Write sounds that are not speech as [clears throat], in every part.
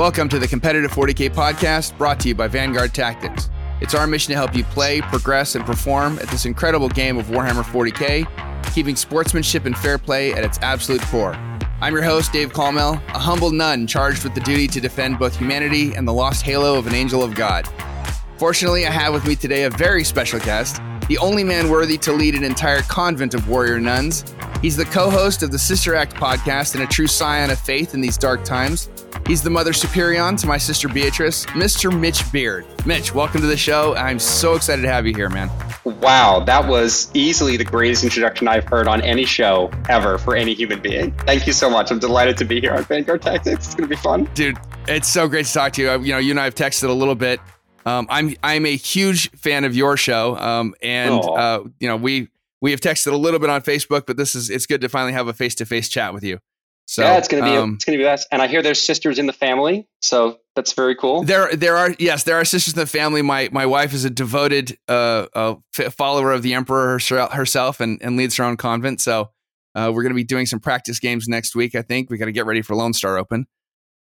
Welcome to the Competitive 40K podcast brought to you by Vanguard Tactics. It's our mission to help you play, progress, and perform at this incredible game of Warhammer 40K, keeping sportsmanship and fair play at its absolute core. I'm your host, Dave Colmel, a humble nun charged with the duty to defend both humanity and the lost halo of an angel of God. Fortunately, I have with me today a very special guest, the only man worthy to lead an entire convent of warrior nuns. He's the co host of the Sister Act podcast and a true scion of faith in these dark times. He's the mother superior to my sister Beatrice, Mr. Mitch Beard. Mitch, welcome to the show. I'm so excited to have you here, man. Wow, that was easily the greatest introduction I've heard on any show ever for any human being. Thank you so much. I'm delighted to be here on Vanguard Tactics. It's going to be fun. Dude, it's so great to talk to you. You know, you and I have texted a little bit um, I'm I'm a huge fan of your show, um, and uh, you know we we have texted a little bit on Facebook, but this is it's good to finally have a face to face chat with you. So yeah, it's gonna be um, it's gonna be best. And I hear there's sisters in the family, so that's very cool. There there are yes there are sisters in the family. My my wife is a devoted uh, uh follower of the emperor herself and and leads her own convent. So uh, we're gonna be doing some practice games next week. I think we got to get ready for Lone Star Open.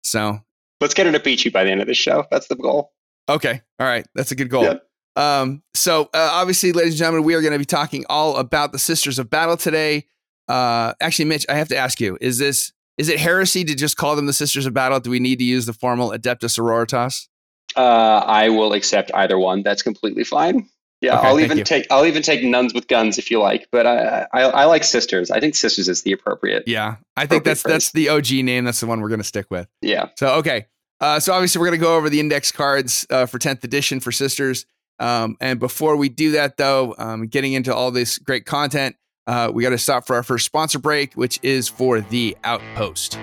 So let's get into Beachy by the end of the show. That's the goal. Okay. All right. That's a good goal. Yeah. Um, so uh, obviously, ladies and gentlemen, we are going to be talking all about the Sisters of Battle today. Uh, actually, Mitch, I have to ask you: Is this is it heresy to just call them the Sisters of Battle? Do we need to use the formal Adeptus Sororitas? Uh, I will accept either one. That's completely fine. Yeah, okay, I'll even you. take I'll even take nuns with guns if you like, but I, I, I like sisters. I think sisters is the appropriate. Yeah, I think that's phrase. that's the OG name. That's the one we're going to stick with. Yeah. So okay, uh, so obviously, we're going to go over the index cards uh, for 10th edition for Sisters. Um, and before we do that, though, um, getting into all this great content, uh, we got to stop for our first sponsor break, which is for the Outpost.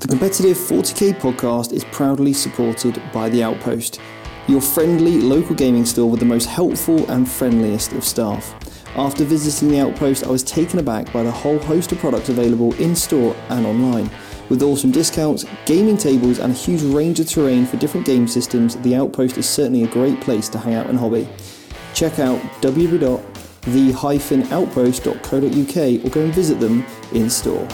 The Competitive 40k podcast is proudly supported by The Outpost, your friendly local gaming store with the most helpful and friendliest of staff. After visiting The Outpost, I was taken aback by the whole host of products available in store and online. With awesome discounts, gaming tables, and a huge range of terrain for different game systems, the Outpost is certainly a great place to hang out and hobby. Check out www.the-outpost.co.uk or go and visit them in store.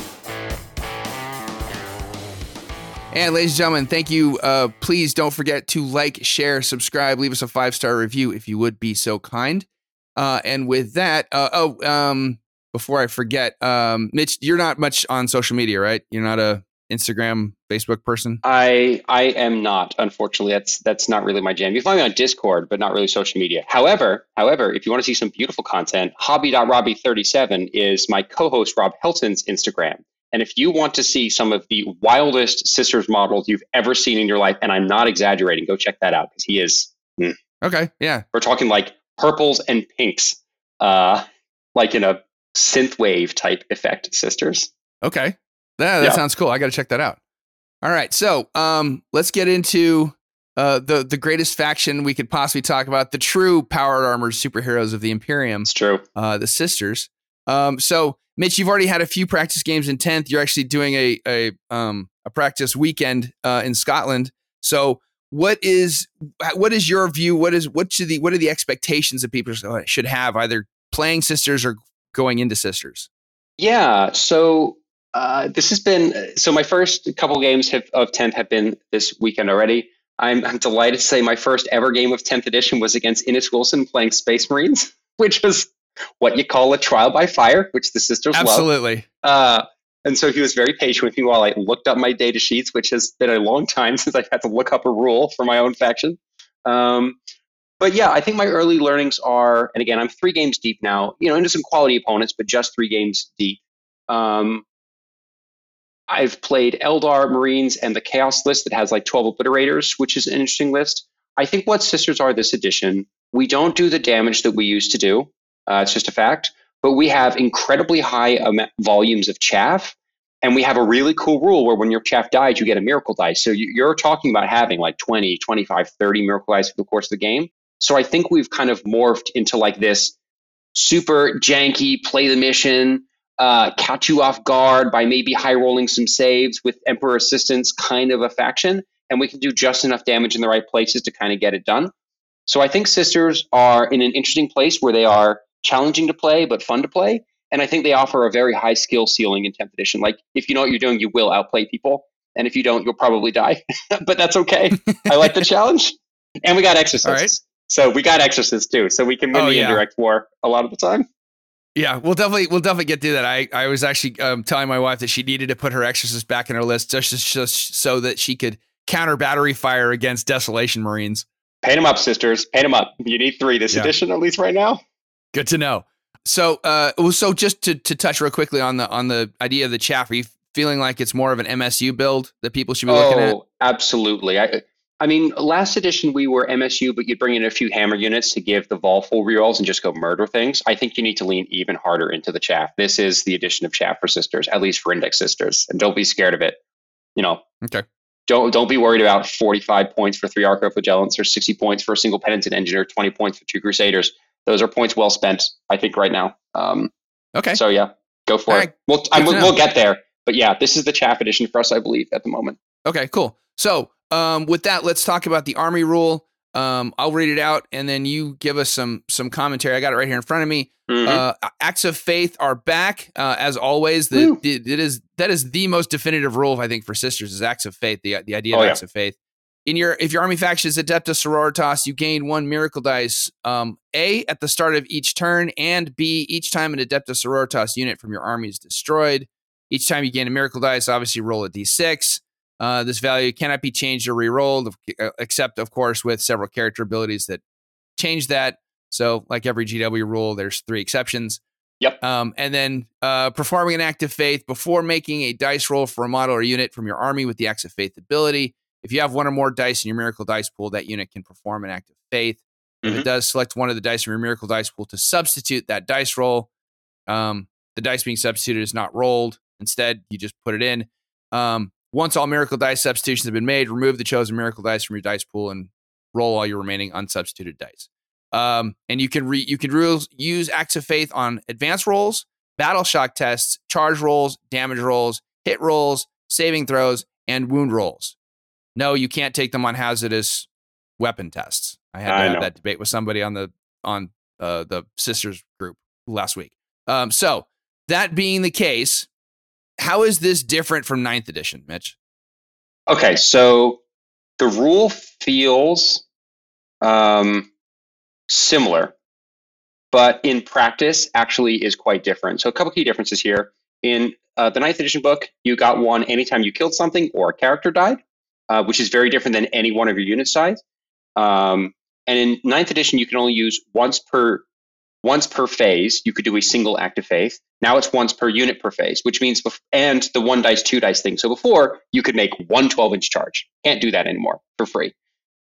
And ladies and gentlemen, thank you. Uh, please don't forget to like, share, subscribe, leave us a five star review if you would be so kind. Uh, and with that, uh, oh, um, before I forget, um, Mitch, you're not much on social media, right? You're not a Instagram, Facebook person? I I am not. Unfortunately, that's that's not really my jam. You find me on Discord, but not really social media. However, however, if you want to see some beautiful content, hobby.robbie37 is my co-host Rob Helton's Instagram. And if you want to see some of the wildest sisters models you've ever seen in your life, and I'm not exaggerating, go check that out because he is. Mm, okay, yeah. We're talking like purples and pinks, uh, like in a synthwave type effect sisters. Okay. That, that yeah. sounds cool. I got to check that out. All right. So um, let's get into uh, the, the greatest faction we could possibly talk about the true powered armored superheroes of the Imperium. It's true. Uh, the sisters. Um, so, Mitch, you've already had a few practice games in 10th. You're actually doing a, a, um, a practice weekend uh, in Scotland. So, what is what is your view? What is what should the what are the expectations that people should have either playing sisters or going into sisters? Yeah. So uh, this has been so my first couple games have, of 10th have been this weekend already. I'm, I'm delighted to say my first ever game of 10th edition was against Innes Wilson playing Space Marines, [laughs] which was what you call a trial by fire, which the sisters love. Absolutely. love. Uh, and so he was very patient with me while I looked up my data sheets, which has been a long time [laughs] since I've had to look up a rule for my own faction. Um, but yeah, I think my early learnings are, and again, I'm three games deep now, you know, into some quality opponents, but just three games deep. Um, I've played Eldar Marines and the Chaos list that has like 12 obliterators, which is an interesting list. I think what Sisters are this edition, we don't do the damage that we used to do. Uh, it's just a fact. But we have incredibly high um, volumes of chaff. And we have a really cool rule where when your chaff dies, you get a miracle dice. So you're talking about having like 20, 25, 30 miracle dice for the course of the game. So I think we've kind of morphed into like this super janky play the mission, uh, catch you off guard by maybe high rolling some saves with Emperor assistance kind of a faction. And we can do just enough damage in the right places to kind of get it done. So I think Sisters are in an interesting place where they are challenging to play, but fun to play. And I think they offer a very high skill ceiling in 10th edition. Like, if you know what you're doing, you will outplay people. and if you don't, you'll probably die. [laughs] but that's okay. I like the challenge. And we got exorcists. So we got exorcists too. So we can win Oh, the yeah. indirect war a lot of the time. Yeah, we'll definitely we'll definitely get to that. I, I was actually um, telling my wife that she needed to put her exorcist back in her list just, just so that she could counter battery fire against Desolation Marines. Paint them up, sisters. Paint them up. You need three this Yeah. edition, at least right now. Good to know. So, uh, well, so just to, to touch real quickly on the on the idea of the chaff, are you feeling like it's more of an MSU build that people should be looking at? Oh, absolutely. I, I mean, last edition we were MSU, but you'd bring in a few hammer units to give the Vol full rerolls and just go murder things. I think you need to lean even harder into the chaff. This is the addition of chaff for sisters, at least for index sisters, and don't be scared of it. You know, Okay. don't don't be worried about 45 points for three Arco Flagellants or 60 points for a single Penitent Engine, 20 points for two Crusaders. Those are points well spent, I think, right now. Um, Okay. So yeah, go for All it. right. We'll, I, we'll, we'll get there. But yeah, this is the chaff edition for us, I believe, at the moment. Okay, cool. So, um, with that, let's talk about the army rule. Um, I'll read it out, and then you give us some some commentary. I got it right here in front of me. Mhm. Uh, acts of faith are back, uh, as always. The, the, it is that is the most definitive rule I think for sisters is acts of faith. The the idea of Oh, yeah. acts of faith. In your if your army faction is Adeptus Sororitas, you gain one miracle dice. Um, a at the start of each turn, and B each time an Adeptus Sororitas unit from your army is destroyed. Each time you gain a miracle dice, obviously roll a d6. Uh, this value cannot be changed or re-rolled, uh, except of course with several character abilities that change that. So, like every GW rule, there's three exceptions. Yep. Um, and then uh, performing an act of faith before making a dice roll for a model or unit from your army with the acts of faith ability. If you have one or more dice in your miracle dice pool, that unit can perform an act of faith. If Mhm. it does, select one of the dice from your miracle dice pool to substitute that dice roll. Um, the dice being substituted is not rolled. Instead, you just put it in. Um, once all miracle dice substitutions have been made, remove the chosen miracle dice from your dice pool and roll all your remaining unsubstituted dice. Um, and you can re- you can rules, use acts of faith on advanced rolls, battle shock tests, charge rolls, damage rolls, hit rolls, saving throws, and wound rolls. No, you can't take them on hazardous weapon tests. I had to I have know. that debate with somebody on the on uh, the sisters group last week. Um, so that being the case, how is this different from ninth edition, Mitch? Okay, so the rule feels um, similar, but in practice actually is quite different. So a couple key differences here. In uh, the ninth edition book, you got one anytime you killed something or a character died, uh, which is very different than any one of your unit size. Um, and in ninth edition, you can only use once per once per phase. You could do a single act of faith. Now it's once per unit per phase, which means bef- and the one dice two dice thing. So before you could make one 12 inch charge. Can't do that anymore for free,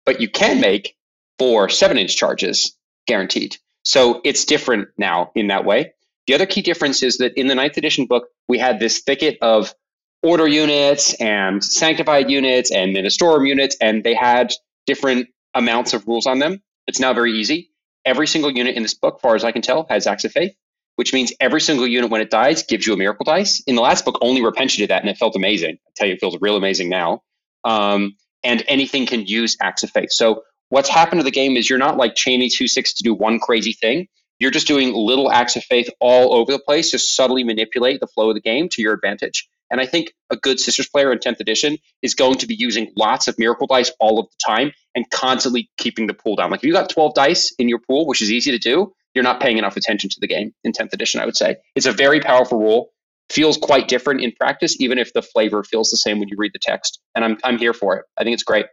but you can make four seven inch charges guaranteed. So it's different now in that way. The other key difference is that in the ninth edition book, we had this thicket of order units and sanctified units and ministorum units, and they had different amounts of rules on them. It's now very easy. Every single unit in this book, far as I can tell, has acts of faith, which means every single unit when it dies gives you a miracle dice. In the last book, only Repentia did that, and it felt amazing. I tell you, it feels real amazing now. Um, and anything can use acts of faith. So what's happened to the game is you're not like chaining two six to do one crazy thing. You're just doing little acts of faith all over the place to subtly manipulate the flow of the game to your advantage. And I think a good Sisters player in 10th edition is going to be using lots of miracle dice all of the time and constantly keeping the pool down. Like if you got 12 dice in your pool, which is easy to do, you're not paying enough attention to the game in 10th edition, I would say. It's a very powerful rule. Feels quite different in practice, even if the flavor feels the same when you read the text. And I'm, I'm here for it. I think it's great.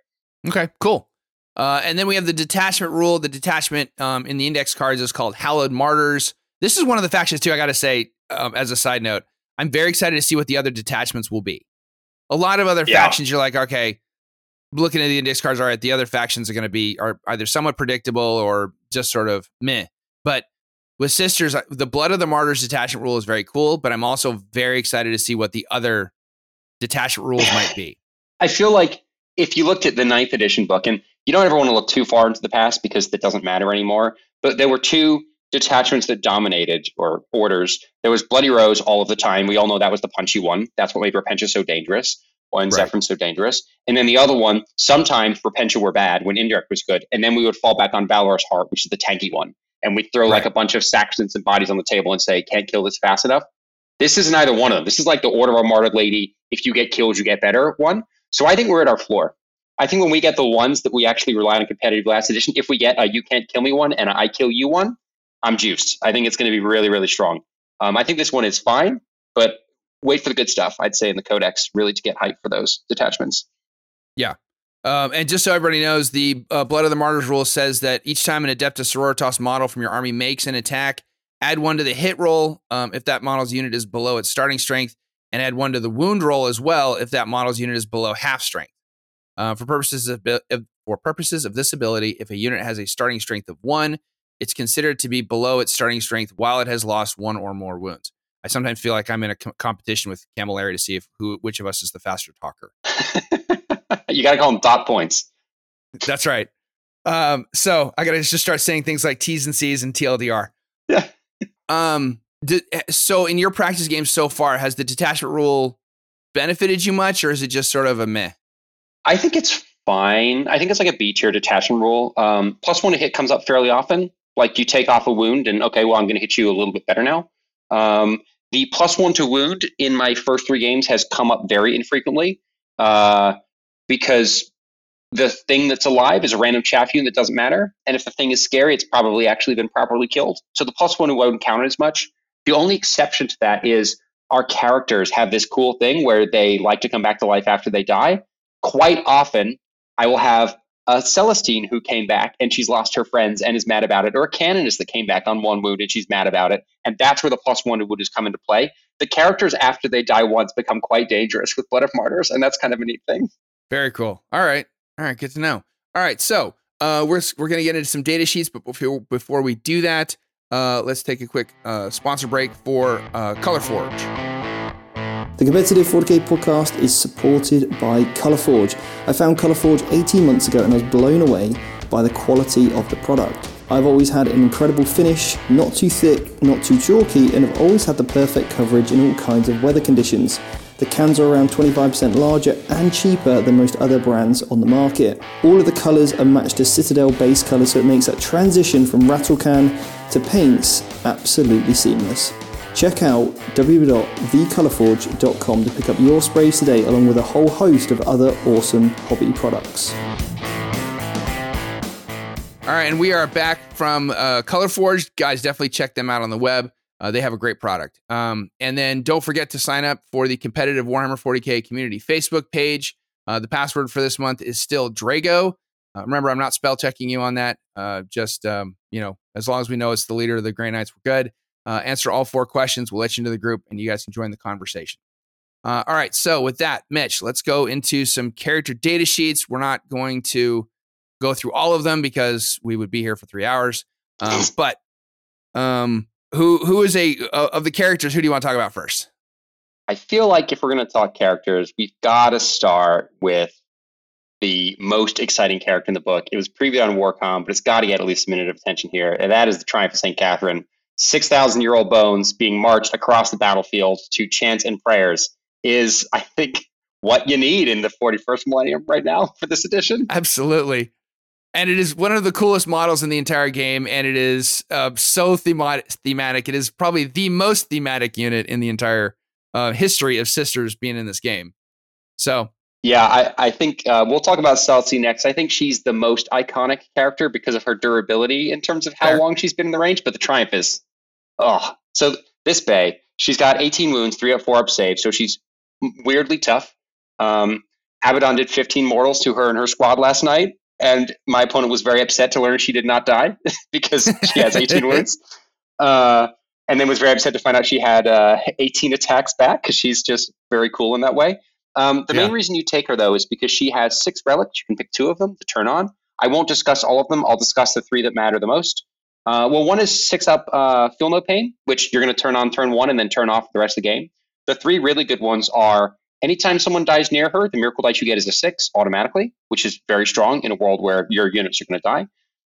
Okay, cool. Uh, and then we have the detachment rule. The detachment um, in the index cards is called Hallowed Martyrs. This is one of the factions too. I got to say, um, as a side note, I'm very excited to see what the other detachments will be. A lot of other Yeah. factions, you're like, okay, looking at the index cards, all right, the other factions are going to be are either somewhat predictable or just sort of meh. But with sisters, the blood of the martyrs detachment rule is very cool. But I'm also very excited to see what the other detachment rules might be. I feel like if you looked at the ninth edition book, and you don't ever want to look too far into the past because that doesn't matter anymore, but there were two detachments that dominated or orders. There was Bloody Rose all of the time. We all know that was the punchy one. That's what made Repentia so dangerous and Right. Zephyrim so dangerous. And then the other one, sometimes Repentia were bad when Indirect was good. And then we would fall back on Valorous Heart, which is the tanky one. And we'd throw like a bunch of Saxons and bodies on the table and say, can't kill this fast enough. This isn't either one of them. This is like the Order of our Martyred Lady if you get killed, you get better one. So I think we're at our floor. I think when we get the ones that we actually rely on competitive last edition, if we get a you can't kill me one and I kill you one, I'm juiced. I think it's going to be really, really strong. Um, I think this one is fine, but wait for the good stuff, I'd say, in the codex, really to get hype for those detachments. Yeah. Um, and just so everybody knows, the uh, Blood of the Martyrs rule says that each time an Adeptus Sororitas model from your army makes an attack, add one to the hit roll um, if that model's unit is below its starting strength, and add one to the wound roll as well if that model's unit is below half strength. Uh, for purposes of for purposes of this ability, if a unit has a starting strength of one, it's considered to be below its starting strength while it has lost one or more wounds. I sometimes feel like I'm in a com- competition with Camilleri to see if who which of us is the faster talker. [laughs] you got to call them dot points. That's right. Um, so I got to just start saying things like T's and C's and TLDR. Yeah. Um. Did, so in your practice games so far, has the detachment rule benefited you much, or is it just sort of a meh? I think it's fine. I think it's like a B tier detachment rule. Um, plus one to hit comes up fairly often. Like you take off a wound, and okay, well I'm going to hit you a little bit better now. Um, the plus one to wound in my first three games has come up very infrequently uh, because the thing that's alive is a random chaff unit that doesn't matter. And if the thing is scary, it's probably actually been properly killed. So the plus one won't count as much. The only exception to that is our characters have this cool thing where they like to come back to life after they die. Quite often, I will have a Celestine who came back and she's lost her friends and is mad about it, or a Canoness that came back on one wound and she's mad about it. And that's where the plus one wound has come into play. The characters, after they die once, become quite dangerous with Blood of Martyrs, and that's kind of a neat thing. Very cool. All right. All right. Good to know. All right. So uh, we're, we're to get into some data sheets, but before, before we do that, uh, let's take a quick uh, sponsor break for uh, ColorForge. The Competitive 40k podcast is supported by Colourforge. I found Colourforge 18 months ago and I was blown away by the quality of the product. I've always had an incredible finish, not too thick, not too chalky, and have always had the perfect coverage in all kinds of weather conditions. The cans are around 25% larger and cheaper than most other brands on the market. All of the colours are matched to Citadel base colours, so it makes that transition from rattle can to paints absolutely seamless. Check out www.thecolourforge.com to pick up your sprays today, along with a whole host of other awesome hobby products. All right, and we are back from uh, ColorForge. Guys, definitely check them out on the web. Uh, they have a great product. Um, and then don't forget to sign up for the competitive Warhammer 40k community Facebook page. Uh, the password for this month is still Draigo. Uh, remember, I'm not spell checking you on that. Uh, just um, you know, as long as we know it's the leader of the Grey Knights, we're good uh, answer all four questions. We'll let you into the group and you guys can join the conversation. Uh, all right. So, with that, Mitch, let's go into some character data sheets. We're not going to go through all of them because we would be here for three hours. Um, [clears throat] but um, who who is a uh, of the characters? Who do you want to talk about first? I feel like if we're going to talk characters, we've got to start with the most exciting character in the book. It was previewed on Warcom, but it's got to get at least a minute of attention here, and that is the Triumph of St. Katherine. 6,000 year old bones being marched across the battlefield to chants and prayers is, I think, what you need in the 41st millennium right now for this edition. Absolutely. And it is one of the coolest models in the entire game, and it is uh, so thematic. It is probably the most thematic unit in the entire uh, history of Sisters being in this game. So yeah, I, I think uh, we'll talk about Celestine next. I think she's the most iconic character because of her durability in terms of how Fair. long she's been in the range. But the Triumph is, oh, so this Bay, she's got 18 wounds, three up, four up save, so she's weirdly tough. Um, Abaddon did 15 mortals to her and her squad last night, and my opponent was very upset to learn she did not die [laughs] because she has 18 wounds. [laughs] Uh, and then was very upset to find out she had uh, 18 attacks back because she's just very cool in that way. Um, the yeah. main reason you take her though is because she has six relics. You can pick two of them to turn on. I won't discuss all of them. I'll discuss the three that matter the most. Uh, well, one is six up uh, Feel No Pain, which you're going to turn on turn one and then turn off the rest of the game. The three really good ones are anytime someone dies near her, the miracle dice you get is a six automatically, which is very strong in a world where your units are going to die.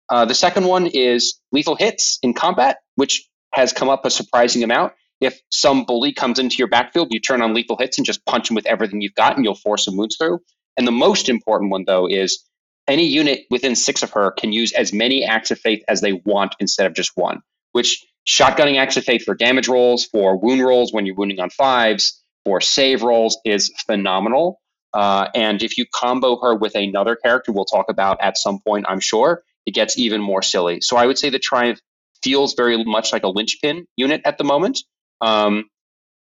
Uh, the second one is lethal hits in combat, which has come up a surprising amount if some bully comes into your backfield, you turn on lethal hits and just punch him with everything you've got, and you'll force some wounds through. And the most important one, though, is any unit within six of her can use as many acts of faith as they want instead of just one. Which shotgunning acts of faith for damage rolls, for wound rolls when you're wounding on fives, for save rolls is phenomenal. Uh, and if you combo her with another character we'll talk about at some point, I'm sure, it gets even more silly. So I would say the Triumph feels very much like a linchpin unit at the moment. Um,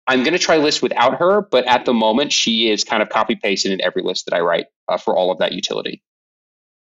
I'm going to try list without her, but at the moment, she is kind of copy pasted in every list that I write uh, for all of that utility.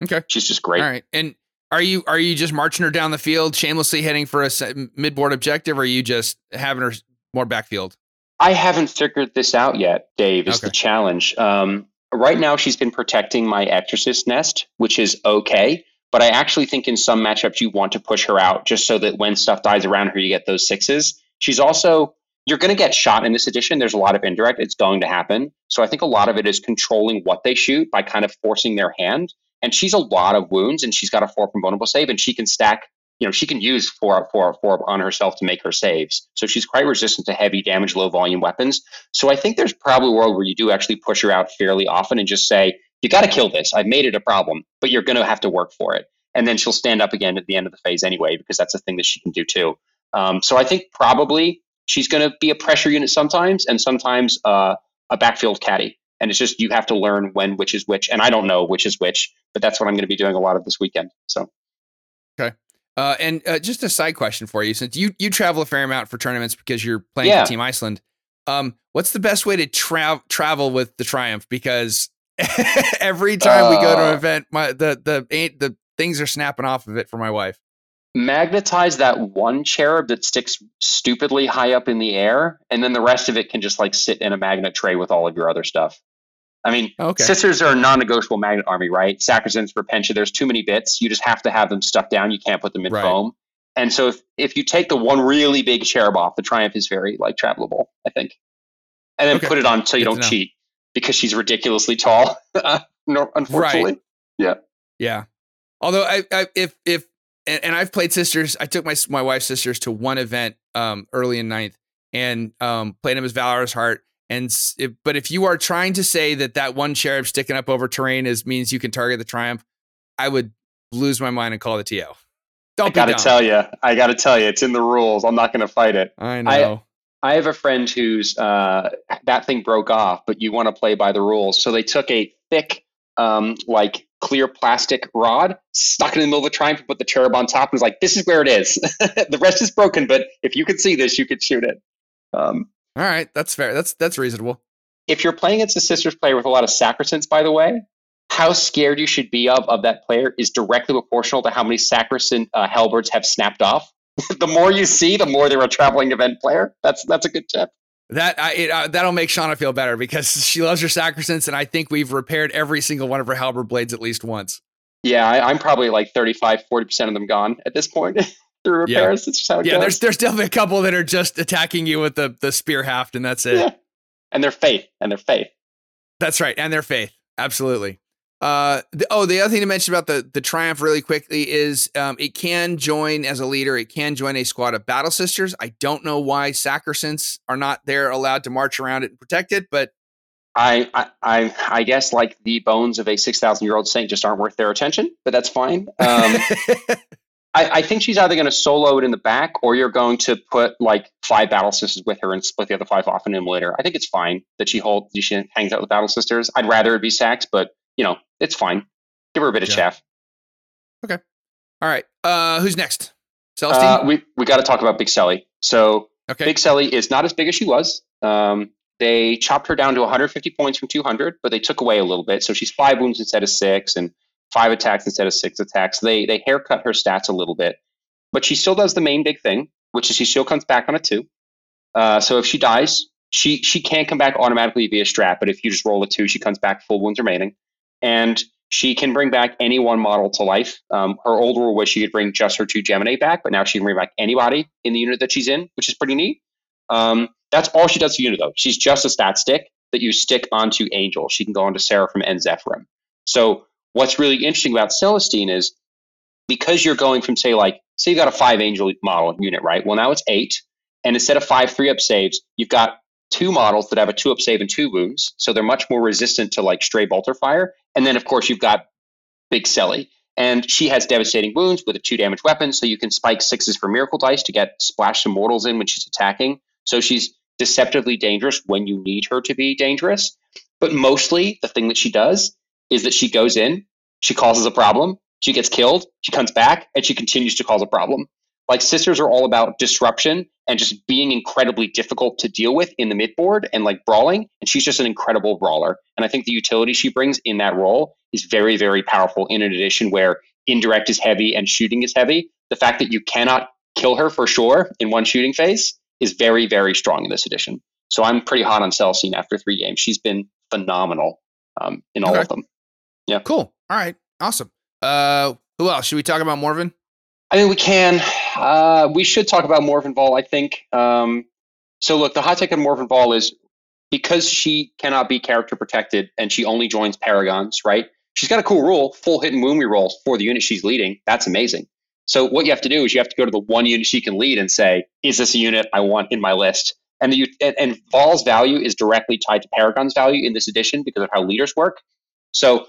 Okay, she's just great. All right, and are you are you just marching her down the field, shamelessly heading for a mid board objective, or are you just having her more backfield? I haven't figured this out yet, Dave. Is okay. the challenge. Um, right now, she's been protecting my Exorcist nest, which is okay. But I actually think in some matchups you want to push her out just so that when stuff dies around her, you get those sixes. She's also you're going to get shot in this edition. There's a lot of indirect. It's going to happen. So I think a lot of it is controlling what they shoot by kind of forcing their hand. And she's a lot of wounds, and she's got a four from vulnerable save, and she can stack. You know, she can use four, four, four on herself to make her saves. So she's quite resistant to heavy damage, low volume weapons. So I think there's probably a world where you do actually push her out fairly often and just say, you got to kill this. I've made it a problem, but you're going to have to work for it. And then she'll stand up again at the end of the phase anyway, because that's a thing that she can do too. Um, so I think probably she's going to be a pressure unit sometimes, and sometimes uh, a backfield caddy. And it's just you have to learn when which is which. And I don't know which is which, but that's what I'm going to be doing a lot of this weekend. So, okay. Uh, and uh, just a side question for you, since you you travel a fair amount for tournaments because you're playing yeah. for Team Iceland. Um, what's the best way to tra- travel with the Triumph? Because [laughs] every time we go to an uh. event, my the the the things are snapping off of it for my wife. Magnetize that one cherub that sticks stupidly high up in the air, and then the rest of it can just like sit in a magnet tray with all of your other stuff. I mean, okay. sisters are a non-negotiable magnet army, right? Sacrosanct, Repentia, there's too many bits. You just have to have them stuck down. You can't put them in right. foam. And so if, if you take the one really big cherub off, the Triumph is very like travelable, I think. And then okay. put it on so you Good don't cheat because she's ridiculously tall. [laughs] unfortunately. Right. Yeah. Yeah. Although I, I if if and, and, I've played sisters, I took my my wife's sisters to one event um early in ninth and um played them as Valorous Heart. And if, but if you are trying to say that that one cherub sticking up over terrain is means you can target the triumph, I would lose my mind and call the TO. Don't I gotta dumb. tell you, I gotta tell you, it's in the rules. I'm not gonna fight it. I know. I, I have a friend who's uh, that thing broke off, but you want to play by the rules. So they took a thick, um, like clear plastic rod, stuck it in the middle of the triumph, put the cherub on top, and was like, "This is where it is. [laughs] the rest is broken, but if you could see this, you could shoot it." Um, All right, that's fair. That's that's reasonable. If you're playing against a sisters player with a lot of sacrosancts, by the way, how scared you should be of of that player is directly proportional to how many sacrosanct uh, halberds have snapped off. [laughs] the more you see, the more they're a traveling event player. That's that's a good tip. That I, it, uh, that'll make Shauna feel better because [laughs] she loves her sacrosancts, and I think we've repaired every single one of her halberd blades at least once. Yeah, I, am probably like 35, 40 percent of them gone at this point [laughs] through repairs. Yeah, just how it yeah. Goes. There's there's definitely a couple that are just attacking you with the the spear haft, and that's it. Yeah. And their faith, and their faith. That's right, and their faith. Absolutely. Uh, the, oh, the other thing to mention about the the Triumph really quickly is um, it can join as a leader. It can join a squad of Battle Sisters. I don't know why Sacrosancts are not there allowed to march around it and protect it, but I I I guess like the bones of a six thousand year old saint just aren't worth their attention. But that's fine. Um, [laughs] I, I, think she's either going to solo it in the back, or you're going to put like five battle sisters with her and split the other five off in him later. I think it's fine that she holds she hangs out with battle sisters. I'd rather it be Sax, but you know, it's fine. Give her a bit of chaff. Okay. All right. Uh, who's next? Celestine? Uh, we we got to talk about Big Selly. So okay. Big Selly is not as big as she was. Um, they chopped her down to 150 points from 200, but they took away a little bit. So she's five wounds instead of six, and five attacks instead of six attacks. They they haircut her stats a little bit, but she still does the main big thing, which is she still comes back on a two. Uh, so if she dies, she she can't come back automatically via strat, but if you just roll a two, she comes back full wounds remaining and she can bring back any one model to life. Um, her old rule was she could bring just her two Geminae back, but now she can bring back anybody in the unit that she's in, which is pretty neat. Um, that's all she does to unit though. She's just a stat stick that you stick onto Angel. She can go onto Seraphim and Zephyrim. So what's really interesting about Celestine is because you're going from say like say you've got a five Angel model unit, right? Well now it's eight, and instead of five three up saves, you've got two models that have a two up save and two wounds, so they're much more resistant to like stray bolter fire. And then of course you've got Big Selly, and she has devastating wounds with a two damage weapon, so you can spike sixes for miracle dice to get splash some mortals in when she's attacking. So she's deceptively dangerous when you need her to be dangerous. But mostly the thing that she does is that she goes in, she causes a problem, she gets killed, she comes back, and she continues to cause a problem. Like sisters are all about disruption and just being incredibly difficult to deal with in the mid board and like brawling. And she's just an incredible brawler. And I think the utility she brings in that role is very, very powerful in an edition where indirect is heavy and shooting is heavy. The fact that you cannot kill her for sure in one shooting phase is very, very strong in this edition. So I'm pretty hot on Celestine after three games. She's been phenomenal um, in all okay. of them. Yeah. Cool. All right. Awesome. Uh, who else? Should we talk about Morven? I mean, we can. Uh, we should talk about Morven Vahl, I think. Um, so, look, the hot take on Morven Vahl is because she cannot be character protected and she only joins Paragons, right? She's got a cool rule full hit and wound rerolls for the unit she's leading. That's amazing. So, what you have to do is you have to go to the one unit she can lead and say, is this a unit I want in my list? And, the, and, and value is directly tied to Paragon's value in this edition because of how leaders work. So,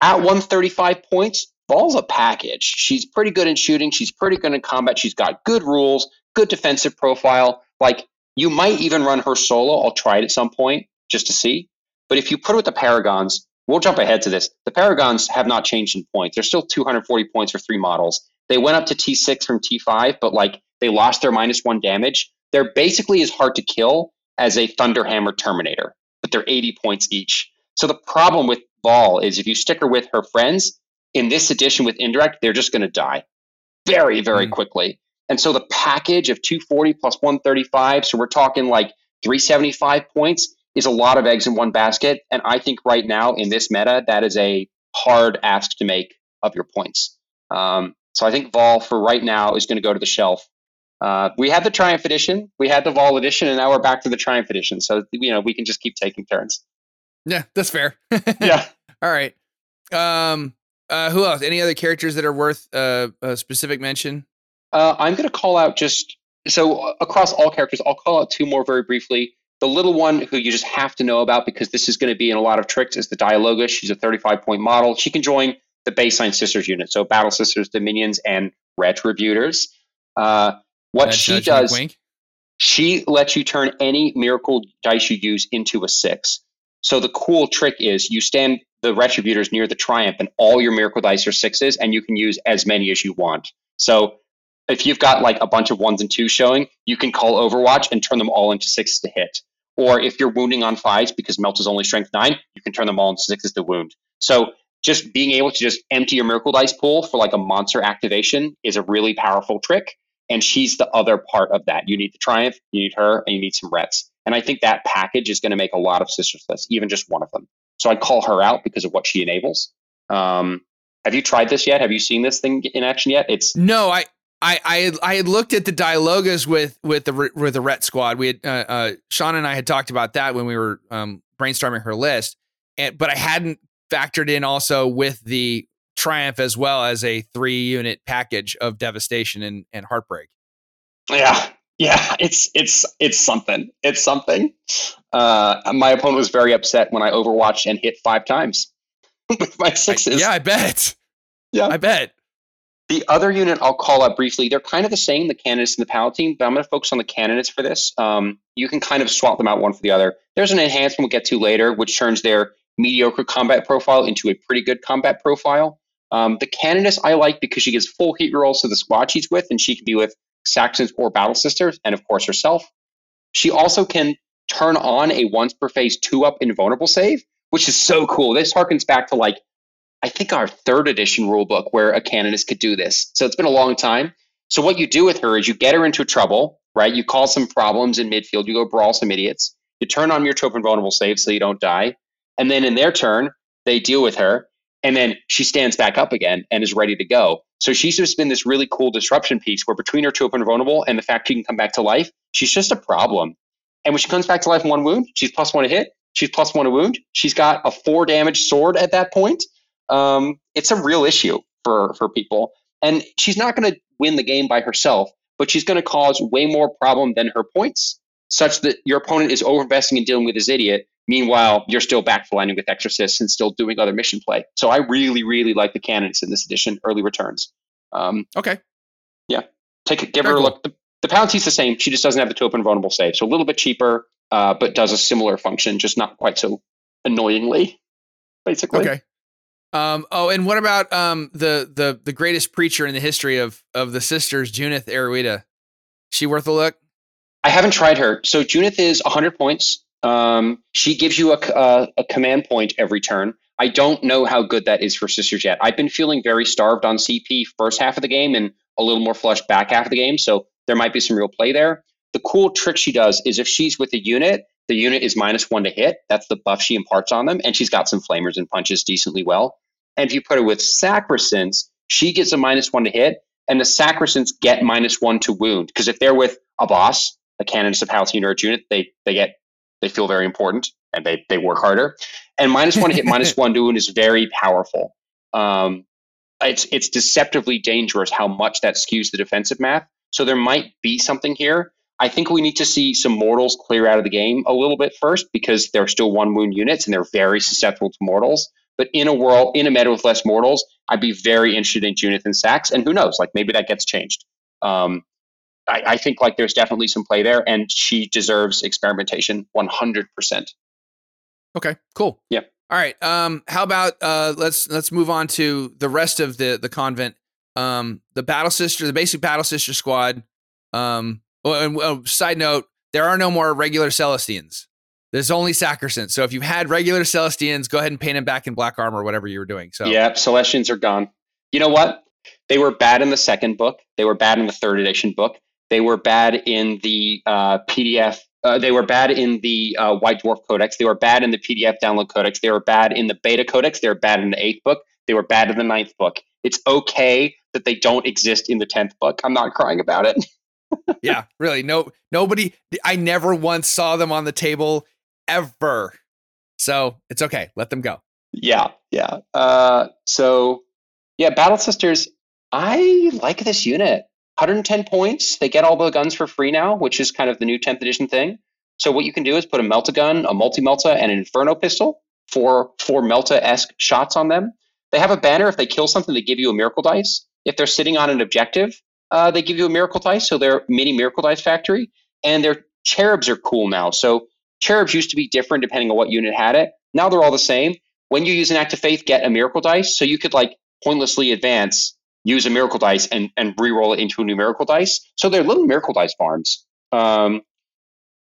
at 135 points, Vahl's a package. She's pretty good in shooting. She's pretty good in combat. She's got good rules, good defensive profile. Like you might even run her solo. I'll try it at some point just to see. But if you put her with the Paragons, we'll jump ahead to this. The Paragons have not changed in points. They're still 240 points for three models. They went up to T6 from T5, but like they lost their minus one damage. They're basically as hard to kill as a Thunderhammer Terminator, but they're 80 points each. So the problem with Vahl is if you stick her with her friends, in this edition with indirect, they're just going to die very, very mm. quickly. And so the package of 240 plus 135, so we're talking like 375 points, is a lot of eggs in one basket. And I think right now in this meta, that is a hard ask to make of your points. Um, so I think Vahl for right now is going to go to the shelf. Uh, we had the Triumph Edition, we had the Vahl Edition, and now we're back to the Triumph Edition. So you know we can just keep taking turns. Yeah, that's fair. [laughs] yeah. All right. Um, uh, who else? Any other characters that are worth uh, a specific mention? Uh, I'm going to call out just so uh, across all characters. I'll call out two more very briefly. The little one who you just have to know about because this is going to be in a lot of tricks is the Dialogus. She's a 35 point model. She can join the baseline Sisters unit, so Battle Sisters, Dominions, and Retributors. Uh, what she does, wink. she lets you turn any miracle dice you use into a six. So the cool trick is you stand the retributors near the triumph, and all your miracle dice are sixes, and you can use as many as you want. So if you've got like a bunch of ones and twos showing, you can call Overwatch and turn them all into sixes to hit. Or if you're wounding on fives because melt is only strength nine, you can turn them all into sixes to wound. So just being able to just empty your miracle dice pool for like a monster activation is a really powerful trick. And she's the other part of that. You need the triumph, you need her, and you need some rets. And I think that package is going to make a lot of sisters list, even just one of them. So I'd call her out because of what she enables. Um, have you tried this yet? Have you seen this thing in action yet? It's no, I. I, I had, I had looked at the dialogus with with the with the Ret Squad. We had uh, uh, Sean and I had talked about that when we were um, brainstorming her list, and but I hadn't factored in also with the Triumph as well as a three unit package of devastation and, and heartbreak. Yeah, yeah, [laughs] it's it's it's something. It's something. Uh, my opponent was very upset when I overwatched and hit five times [laughs] with my sixes. I, yeah, I bet. Yeah, I bet. The other unit I'll call out briefly. They're kind of the same, the canonesses and the palatine, but I'm going to focus on the canonesses for this. Um, you can kind of swap them out one for the other. There's an enhancement we'll get to later, which turns their mediocre combat profile into a pretty good combat profile. Um, the canonesses I like because she gives full heat rolls to the squad she's with, and she can be with Saxons or Battle Sisters, and of course herself. She also can turn on a once per phase two up invulnerable save, which is so cool. This harkens back to like, I think our third edition rulebook where a canoness could do this. So it's been a long time. So what you do with her is you get her into trouble, right? You cause some problems in midfield, you go brawl some idiots, you turn on your trope invulnerable save so you don't die. And then in their turn, they deal with her and then she stands back up again and is ready to go. So she's just been this really cool disruption piece where between her two open vulnerable and the fact she can come back to life, she's just a problem. And when she comes back to life in one wound, she's plus one to hit, she's plus one to wound. She's got a four damage sword at that point. Um, it's a real issue for for people, and she's not going to win the game by herself, but she's going to cause way more problem than her points, such that your opponent is overinvesting in dealing with this idiot Meanwhile, you're still backflanning with Exorcists and still doing other mission play. So I really, really like the canons in this edition, early returns. Um, okay. Yeah. Take it, give Very her a look. The, The Palatine's the same. She just doesn't have the two open vulnerable save. So a little bit cheaper, uh, but does a similar function, just not quite so annoyingly, basically. Okay. Um, oh, and what about um, the the the greatest preacher in the history of of the sisters, Junith Erudita? She worth a look? I haven't tried her. So Junith is 100 points. Um, she gives you a, a, a command point every turn. I don't know how good that is for sisters yet. I've been feeling very starved on CP first half of the game and a little more flush back half of the game. So there might be some real play there. The cool trick she does is if she's with a unit, the unit is minus one to hit. That's the buff she imparts on them. And she's got some flamers and punches decently well. And if you put her with sacrosanct, she gets a minus one to hit, and the sacrosancts get minus one to wound. Because if they're with a boss, a canoness, a palatine, or a unit, they they get they feel very important and they they work harder. And minus one hit, minus [laughs] one wound is very powerful. Um, it's it's deceptively dangerous how much that skews the defensive math. So there might be something here. I think we need to see some mortals clear out of the game a little bit first because they're still one wound units and they're very susceptible to mortals. But in a world, in a meta with less mortals, I'd be very interested in Junith and Sax. And who knows, like maybe that gets changed. Um, I, I, think like there's definitely some play there, and she deserves experimentation 100%. Okay, cool. Yeah. All right. Um, how about uh, let's let's move on to the rest of the the convent. Um, the battle sister, the basic battle sister squad. Um, well, and, uh, side note, there are no more regular Celestians. There's only Sacrosanct. So if you've had regular Celestians, go ahead and paint them back in black armor, whatever you were doing. So yeah, Celestians are gone. You know what? They were bad in the second book. They were bad in the third edition book. They were bad in the uh, PDF. Uh, they were bad in the uh, White Dwarf Codex. They were bad in the PDF download codex. They were bad in the beta codex. They were bad in the eighth book. They were bad in the ninth book. It's okay that they don't exist in the tenth book. I'm not crying about it. [laughs] yeah, really. No, nobody. I never once saw them on the table ever. So it's okay. Let them go. Yeah, yeah. Uh, so yeah, Battle Sisters. I like this unit. 110 points. They get all the guns for free now, which is kind of the new 10th edition thing. So what you can do is put a Melta gun, a multi Melta, and an Inferno pistol for four Melta esque shots on them. They have a banner. If they kill something, they give you a miracle dice. If they're sitting on an objective, uh, they give you a miracle dice. So they're mini miracle dice factory, and their cherubs are cool now. So Cherubs used to be different depending on what unit had it. Now they're all the same. When you use an act of faith, get a miracle dice. So you could like pointlessly advance, use a miracle dice, and and re-roll it into a new miracle dice. So they're little miracle dice farms. Um,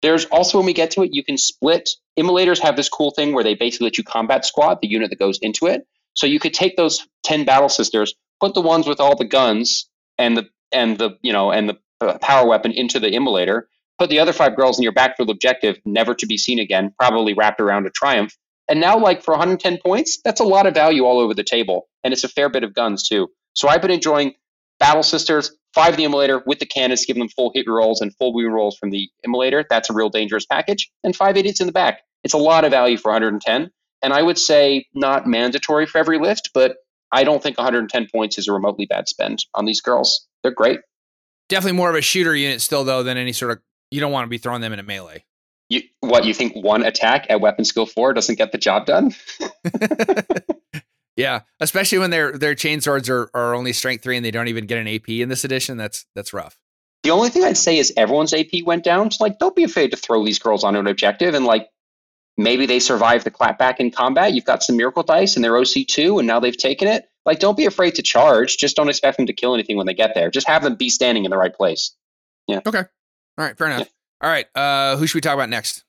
there's also when we get to it, you can split. Immolators have this cool thing where they basically let you combat squad the unit that goes into it. So you could take those ten battle sisters, put the ones with all the guns and the and the you know and the uh, power weapon into the immolator, put the other five girls in your backfield objective, never to be seen again, probably wrapped around a triumph. And now, like for 110 points, that's a lot of value all over the table. And it's a fair bit of guns, too. So I've been enjoying Battle Sisters, five the immolator with the cannons, giving them full hit rolls and full wound rolls from the immolator. That's a real dangerous package. And five idiots in the back. It's a lot of value for 110. And I would say not mandatory for every list, but I don't think 110 points is a remotely bad spend on these girls. They're great. Definitely more of a shooter unit still, though, than any sort of you don't want to be throwing them in a melee. You, what you think one attack at weapon skill four doesn't get the job done? [laughs] [laughs] yeah, especially when their their chain swords are, are only strength three and they don't even get an AP in this edition. That's that's rough. The only thing I'd say is everyone's AP went down. So like, don't be afraid to throw these girls on an objective and like maybe they survive the clapback in combat. You've got some miracle dice and they're OC two and now they've taken it. Like, don't be afraid to charge. Just don't expect them to kill anything when they get there. Just have them be standing in the right place. Yeah. Okay. All right, fair enough. Yeah. All right, uh, who should we talk about next?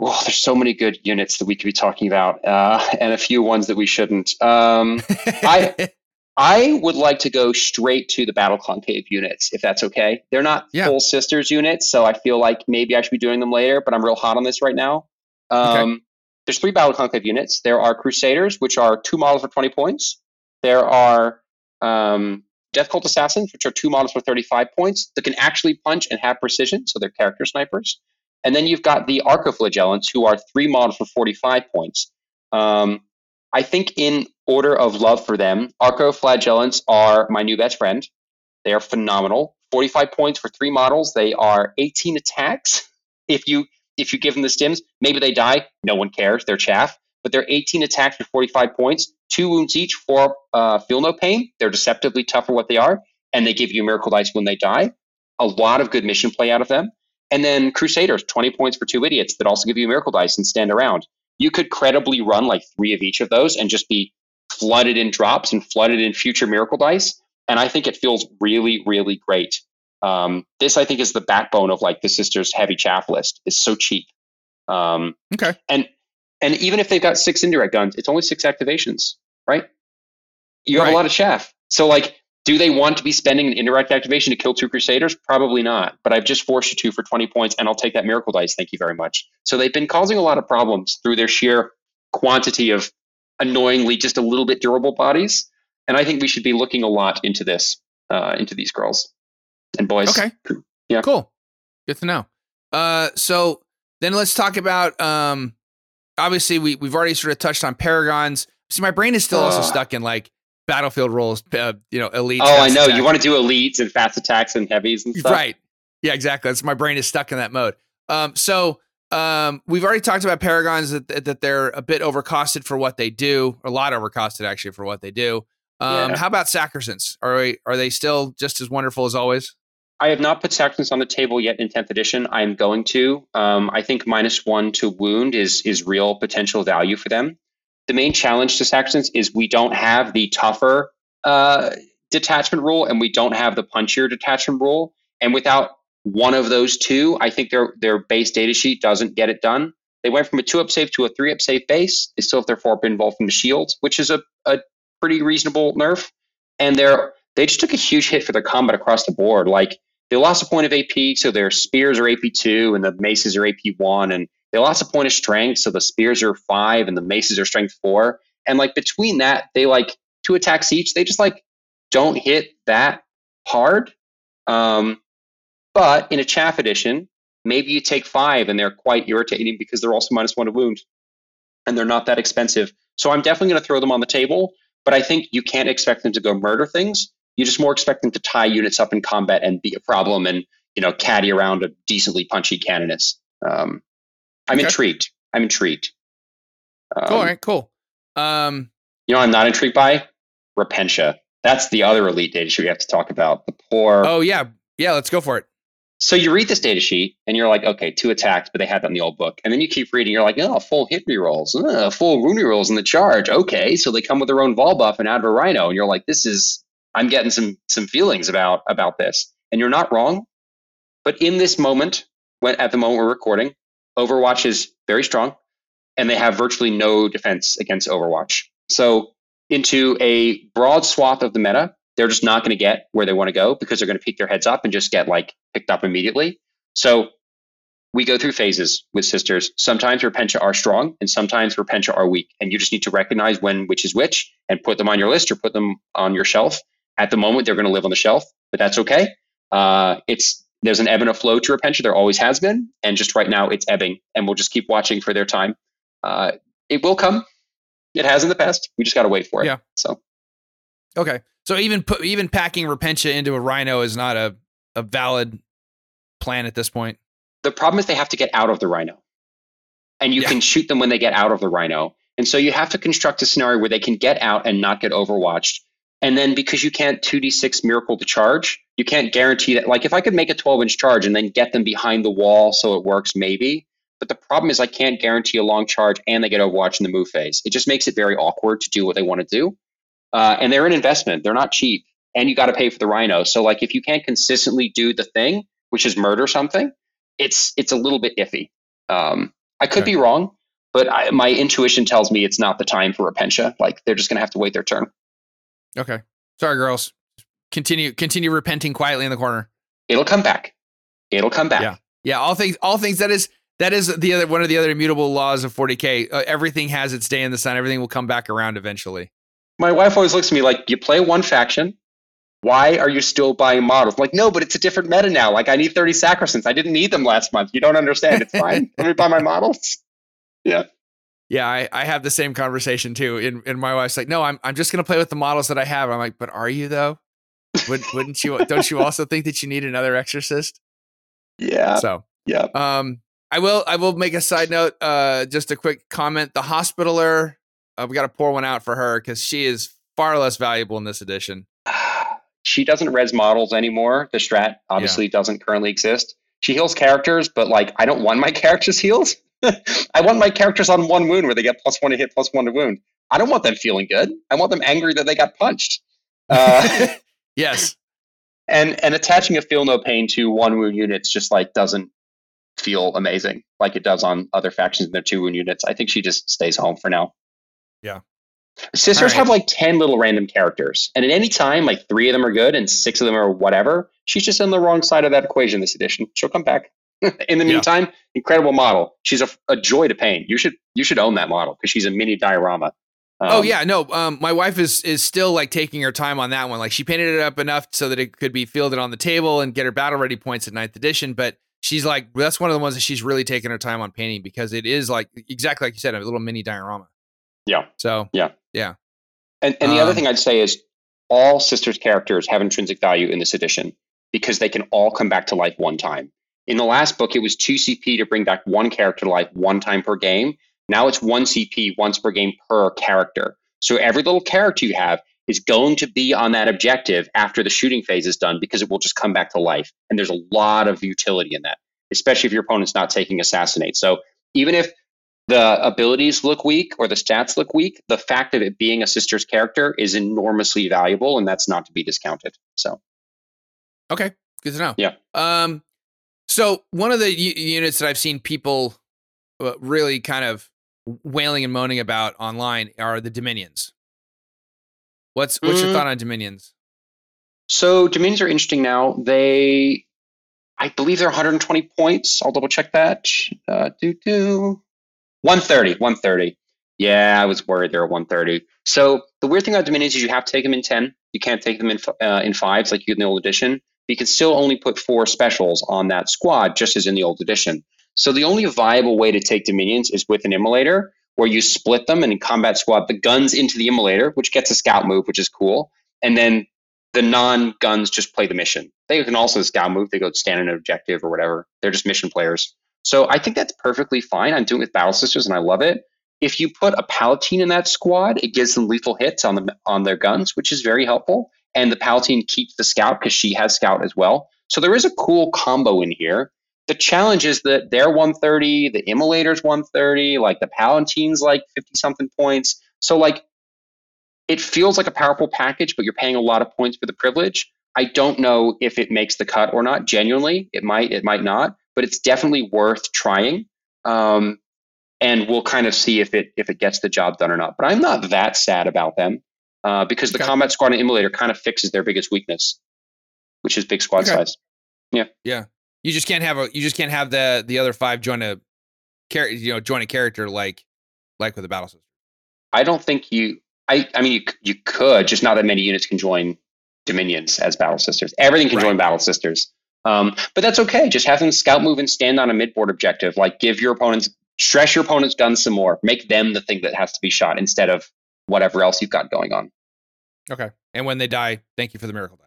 Well, there's so many good units that we could be talking about, uh, and a few ones that we shouldn't. Um, I [laughs] I would like to go straight to the Battle Conclave units, if that's okay. They're not yeah. full sisters units, so I feel like maybe I should be doing them later, but I'm real hot on this right now. Um, okay. There's three Battle Conclave units. There are Crusaders, which are two models for 20 points. There are um, Death Cult Assassins, which are two models for 35 points that can actually punch and have precision, so they're character snipers. And then you've got the Arcoflagellants, who are three models for 45 points. Um, I think, in order of love for them, Arcoflagellants are my new best friend. They are phenomenal. 45 points for three models. They are 18 attacks. If you if you give them the stims, maybe they die. No one cares. They're chaff but they're 18 attacks for 45 points, two wounds each for uh, feel no pain. They're deceptively tough for what they are, and they give you miracle dice when they die. a lot of good mission play out of them. And then Crusaders, 20 points for two idiots that also give you Miracle Dice and stand around. You could credibly run like three of each of those and just be flooded in drops and flooded in future Miracle Dice. And I think it feels really, really great. Um, this, I think, is the backbone of like the Sisters heavy chaff list. It's so cheap. Um, okay. And and even if they've got six indirect guns, it's only six activations, right? You have right. a lot of chaff. So like do they want to be spending an indirect activation to kill two Crusaders? Probably not. But I've just forced you to for 20 points, and I'll take that Miracle Dice. Thank you very much. So they've been causing a lot of problems through their sheer quantity of annoyingly just a little bit durable bodies. And I think we should be looking a lot into this, uh, into these girls and boys. Okay. Yeah. Cool. Good to know. Uh, so then let's talk about. Um, obviously, we we've already sort of touched on paragons. See, my brain is still uh, also stuck in like battlefield roles, uh, you know, elite. Oh, I know. Attack. You want to do elites and fast attacks and heavies and stuff. Right. Yeah, exactly. That's my brain is stuck in that mode. Um, so um, we've already talked about paragons that, that they're a bit overcosted for what they do, a lot overcosted actually for what they do. Um, yeah. How about Sacrosanct? Are we, are they still just as wonderful as always? I have not put Sacrosanct on the table yet in 10th edition. I am going to. Um, I think minus one to wound is is real potential value for them the main challenge to Saxons is we don't have the tougher uh, detachment rule and we don't have the punchier detachment rule. And without one of those two, I think their their base data sheet doesn't get it done. They went from a two up safe to a three up safe base. They still have their four up invuln from the shields, which is a, a pretty reasonable nerf. And they're they just took a huge hit for their combat across the board. Like they lost a point of AP, so their spears are AP two and the maces are AP one, and they lost a point of strength, so the spears are five and the maces are strength four. And like between that, they like two attacks each. They just like don't hit that hard. Um, but in a chaff edition, maybe you take five and they're quite irritating because they're also minus one to wound and they're not that expensive. So I'm definitely going to throw them on the table, but I think you can't expect them to go murder things. You just more expect them to tie units up in combat and be a problem and you know caddy around a decently punchy Canoness. Um, I'm okay. intrigued. I'm intrigued. Um, cool. All right. Cool. Um, you know, I'm not intrigued by Repentia. That's the other elite data sheet we have to talk about. The poor. Oh yeah, yeah. Let's go for it. So you read this data sheet and you're like, okay, two attacks, but they had that in the old book. And then you keep reading, you're like, oh, full hit rerolls, uh, full wound rerolls in the charge. Okay, so they come with their own vol buff and out of a rhino, and you're like, this is, I'm getting some some feelings about about this. And you're not wrong, but in this moment, when at the moment we're recording, Overwatch is very strong, and they have virtually no defense against Overwatch. So, into a broad swath of the meta, they're just not going to get where they want to go because they're going to peek their heads up and just get like picked up immediately. So, we go through phases with sisters. Sometimes Repentia are strong, and sometimes Repentia are weak, and you just need to recognize when which is which and put them on your list or put them on your shelf. At the moment, they're going to live on the shelf, but that's okay. Uh, it's there's an ebb and a flow to Repentia. There always has been, and just right now it's ebbing, and we'll just keep watching for their time. Uh, it will come. It has in the past. We just got to wait for it. Yeah. So. Okay. So even put even packing Repentia into a Rhino is not a a valid plan at this point. The problem is they have to get out of the Rhino, and you yeah. can shoot them when they get out of the Rhino. And so you have to construct a scenario where they can get out and not get overwatched. And then because you can't 2d6 miracle to charge, you can't guarantee that. Like if I could make a 12 inch charge and then get them behind the wall so it works, maybe. But the problem is I can't guarantee a long charge and they get overwatch in the move phase. It just makes it very awkward to do what they want to do. Uh, and they're an investment. They're not cheap. And you got to pay for the rhino. So like if you can't consistently do the thing, which is murder something, it's it's a little bit iffy. Um, I could okay. be wrong, but I, my intuition tells me it's not the time for Repentia. Like they're just going to have to wait their turn. Okay. Sorry, girls. Continue continue repenting quietly in the corner. It'll come back. It'll come back. Yeah. Yeah. All things all things that is that is the other one of the other immutable laws of 40k. Uh, everything has its day in the sun. Everything will come back around eventually. My wife always looks at me like, "You play one faction. Why are you still buying models?" I'm like, no, but it's a different meta now. Like, I need 30 Sacrosancts. I didn't need them last month. You don't understand. It's fine. [laughs] Let me buy my models. Yeah. Yeah, I, I have the same conversation too. And, and my wife's like, no, I'm, I'm just going to play with the models that I have. I'm like, but are you though? Would, wouldn't you, [laughs] don't you also think that you need another exorcist? Yeah. So, yeah. Um, I will, I will make a side note, uh, just a quick comment. The hospitaler, uh, we got to pour one out for her because she is far less valuable in this edition. [sighs] She doesn't res models anymore. The strat obviously yeah. doesn't currently exist. She heals characters, but like I don't want my [laughs] characters healed. [laughs] I want my characters on one wound where they get plus one to hit, plus one to wound. I don't want them feeling good. I want them angry that they got punched. Uh, [laughs] [laughs] yes. And and attaching a feel no pain to one wound units just like doesn't feel amazing like it does on other factions in their two wound units. I think she just stays home for now. Yeah. Sisters right. have like 10 little random characters. And at any time, like three of them are good and six of them are whatever. She's just on the wrong side of that equation this edition. She'll come back. In the meantime, yeah. incredible model. She's a, a joy to paint. You should you should own that model because she's a mini diorama. Oh, um, oh yeah, no. Um, my wife is is still like taking her time on that one. Like she painted it up enough so that it could be fielded on the table and get her battle ready points at ninth edition. But she's like, that's one of the ones that she's really taking her time on painting because it is like exactly like you said, a little mini diorama. Yeah. So yeah, yeah. And and the um, other thing I'd say is all sisters characters have intrinsic value in this edition because they can all come back to life one time. In the last book, it was 2 CP to bring back one character to life one time per game. Now it's 1 CP once per game per character. So every little character you have is going to be on that objective after the shooting phase is done because it will just come back to life. And there's a lot of utility in that, especially if your opponent's not taking assassinate. So even if the abilities look weak or the stats look weak, the fact of it being a sister's character is enormously valuable and that's not to be discounted. So Okay, good to know. Yeah. Um so one of the u- units that I've seen people uh, really kind of wailing and moaning about online are the Dominions. What's what's mm. your thought on Dominions? So Dominions are interesting now. They, I believe they're 120 points. I'll double check that. Uh, do do 130, 130. Yeah, I was worried they were 130. So the weird thing about Dominions is you have to take them in 10. You can't take them in uh, in fives like you in the old edition you can still only put four specials on that squad, just as in the old edition. So the only viable way to take Dominions is with an immolator, where you split them and in combat squad the guns into the immolator, which gets a scout move, which is cool. And then the non-guns just play the mission. They can also scout move, they go stand in an objective or whatever. They're just mission players. So I think that's perfectly fine. I'm doing it with Battle Sisters and I love it. If you put a Palatine in that squad, it gives them lethal hits on the on their guns, which is very helpful and the Palatine keeps the Scout because she has Scout as well. So there is a cool combo in here. The challenge is that they're 130, the Immolator's 130, like the Palatine's like 50 something points. So like it feels like a powerful package, but you're paying a lot of points for the privilege. I don't know if it makes the cut or not. Genuinely, it might, it might not, but it's definitely worth trying. Um, and we'll kind of see if it if it gets the job done or not. But I'm not that sad about them uh, because the okay. combat squad and immolator kind of fixes their biggest weakness, which is big squad okay. size. Yeah, yeah. You just can't have a you just can't have the the other five join a character you know join a character like like with the battle sisters. I don't think you. I I mean you you could just not that many units can join dominions as battle sisters. Everything can right. join battle sisters. Um, but that's okay. Just have them scout move and stand on a midboard objective. Like give your opponents stress your opponent's guns some more. Make them the thing that has to be shot instead of whatever else you've got going on. Okay. And when they die, thank you for the miracle dice.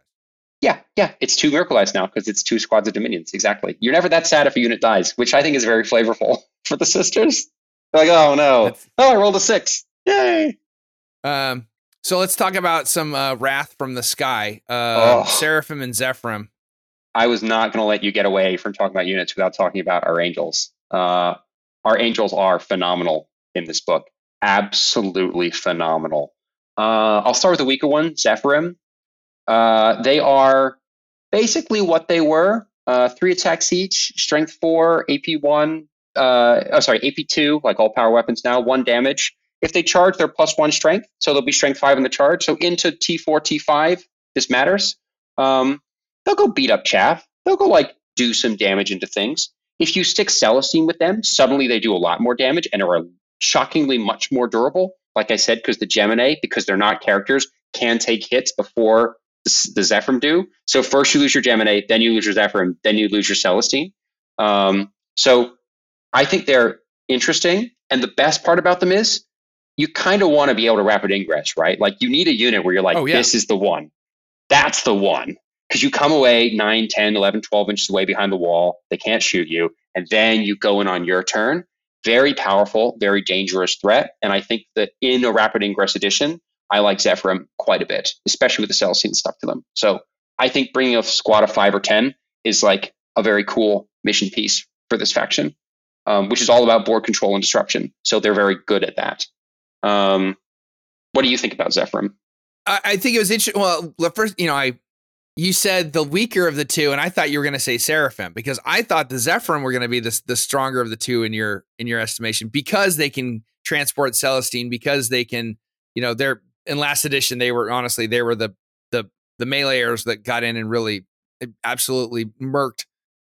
Yeah, yeah. It's two miracle dice now because it's two squads of dominions. Exactly. You're never that sad if a unit dies, which I think is very flavorful [laughs] for the sisters. They're like, oh no. That's... Oh, I rolled a six. Yay. Um, so let's talk about some uh, wrath from the sky. Uh, oh. Seraphim and Zephyrim. I was not going to let you get away from talking about units without talking about our angels. Uh, our angels are phenomenal in this book absolutely phenomenal. Uh, I'll start with the weaker one, Zephyrim. Uh, they are basically what they were uh, three attacks each, strength four, AP one, uh, oh, sorry, AP two, like all power weapons now, one damage. If they charge, they're plus one strength, so they'll be strength five in the charge. So into T4, T5, this matters. Um, they'll go beat up chaff. They'll go like do some damage into things. If you stick Celestine with them, suddenly they do a lot more damage and are a shockingly much more durable. Like I said, because the Geminae, because they're not characters, can take hits before the, the Zephyrim do. So first you lose your Geminae, then you lose your Zephyrim, then you lose your Celestine. Um, so I think they're interesting. And the best part about them is you kind of want to be able to rapid ingress, right? Like you need a unit where you're like, oh, yeah. this is the one. That's the one. Because you come away 9, 10, 11, 12 inches away behind the wall. They can't shoot you. And then you go in on your turn very powerful, very dangerous threat. And I think that in a rapid ingress edition, I like Zephyrim quite a bit, especially with the Celestine stuck to them. So I think bringing a squad of five or 10 is like a very cool mission piece for this faction, um, which is all about board control and disruption. So they're very good at that. Um, what do you think about Zephyrim? I, I think it was interesting. Well, first, you know, I you said the weaker of the two, and I thought you were going to say Seraphim because I thought the Zephyrim were going to be the the stronger of the two in your in your estimation because they can transport Celestine because they can, you know, they're in last edition they were honestly they were the the the meleeers that got in and really absolutely murked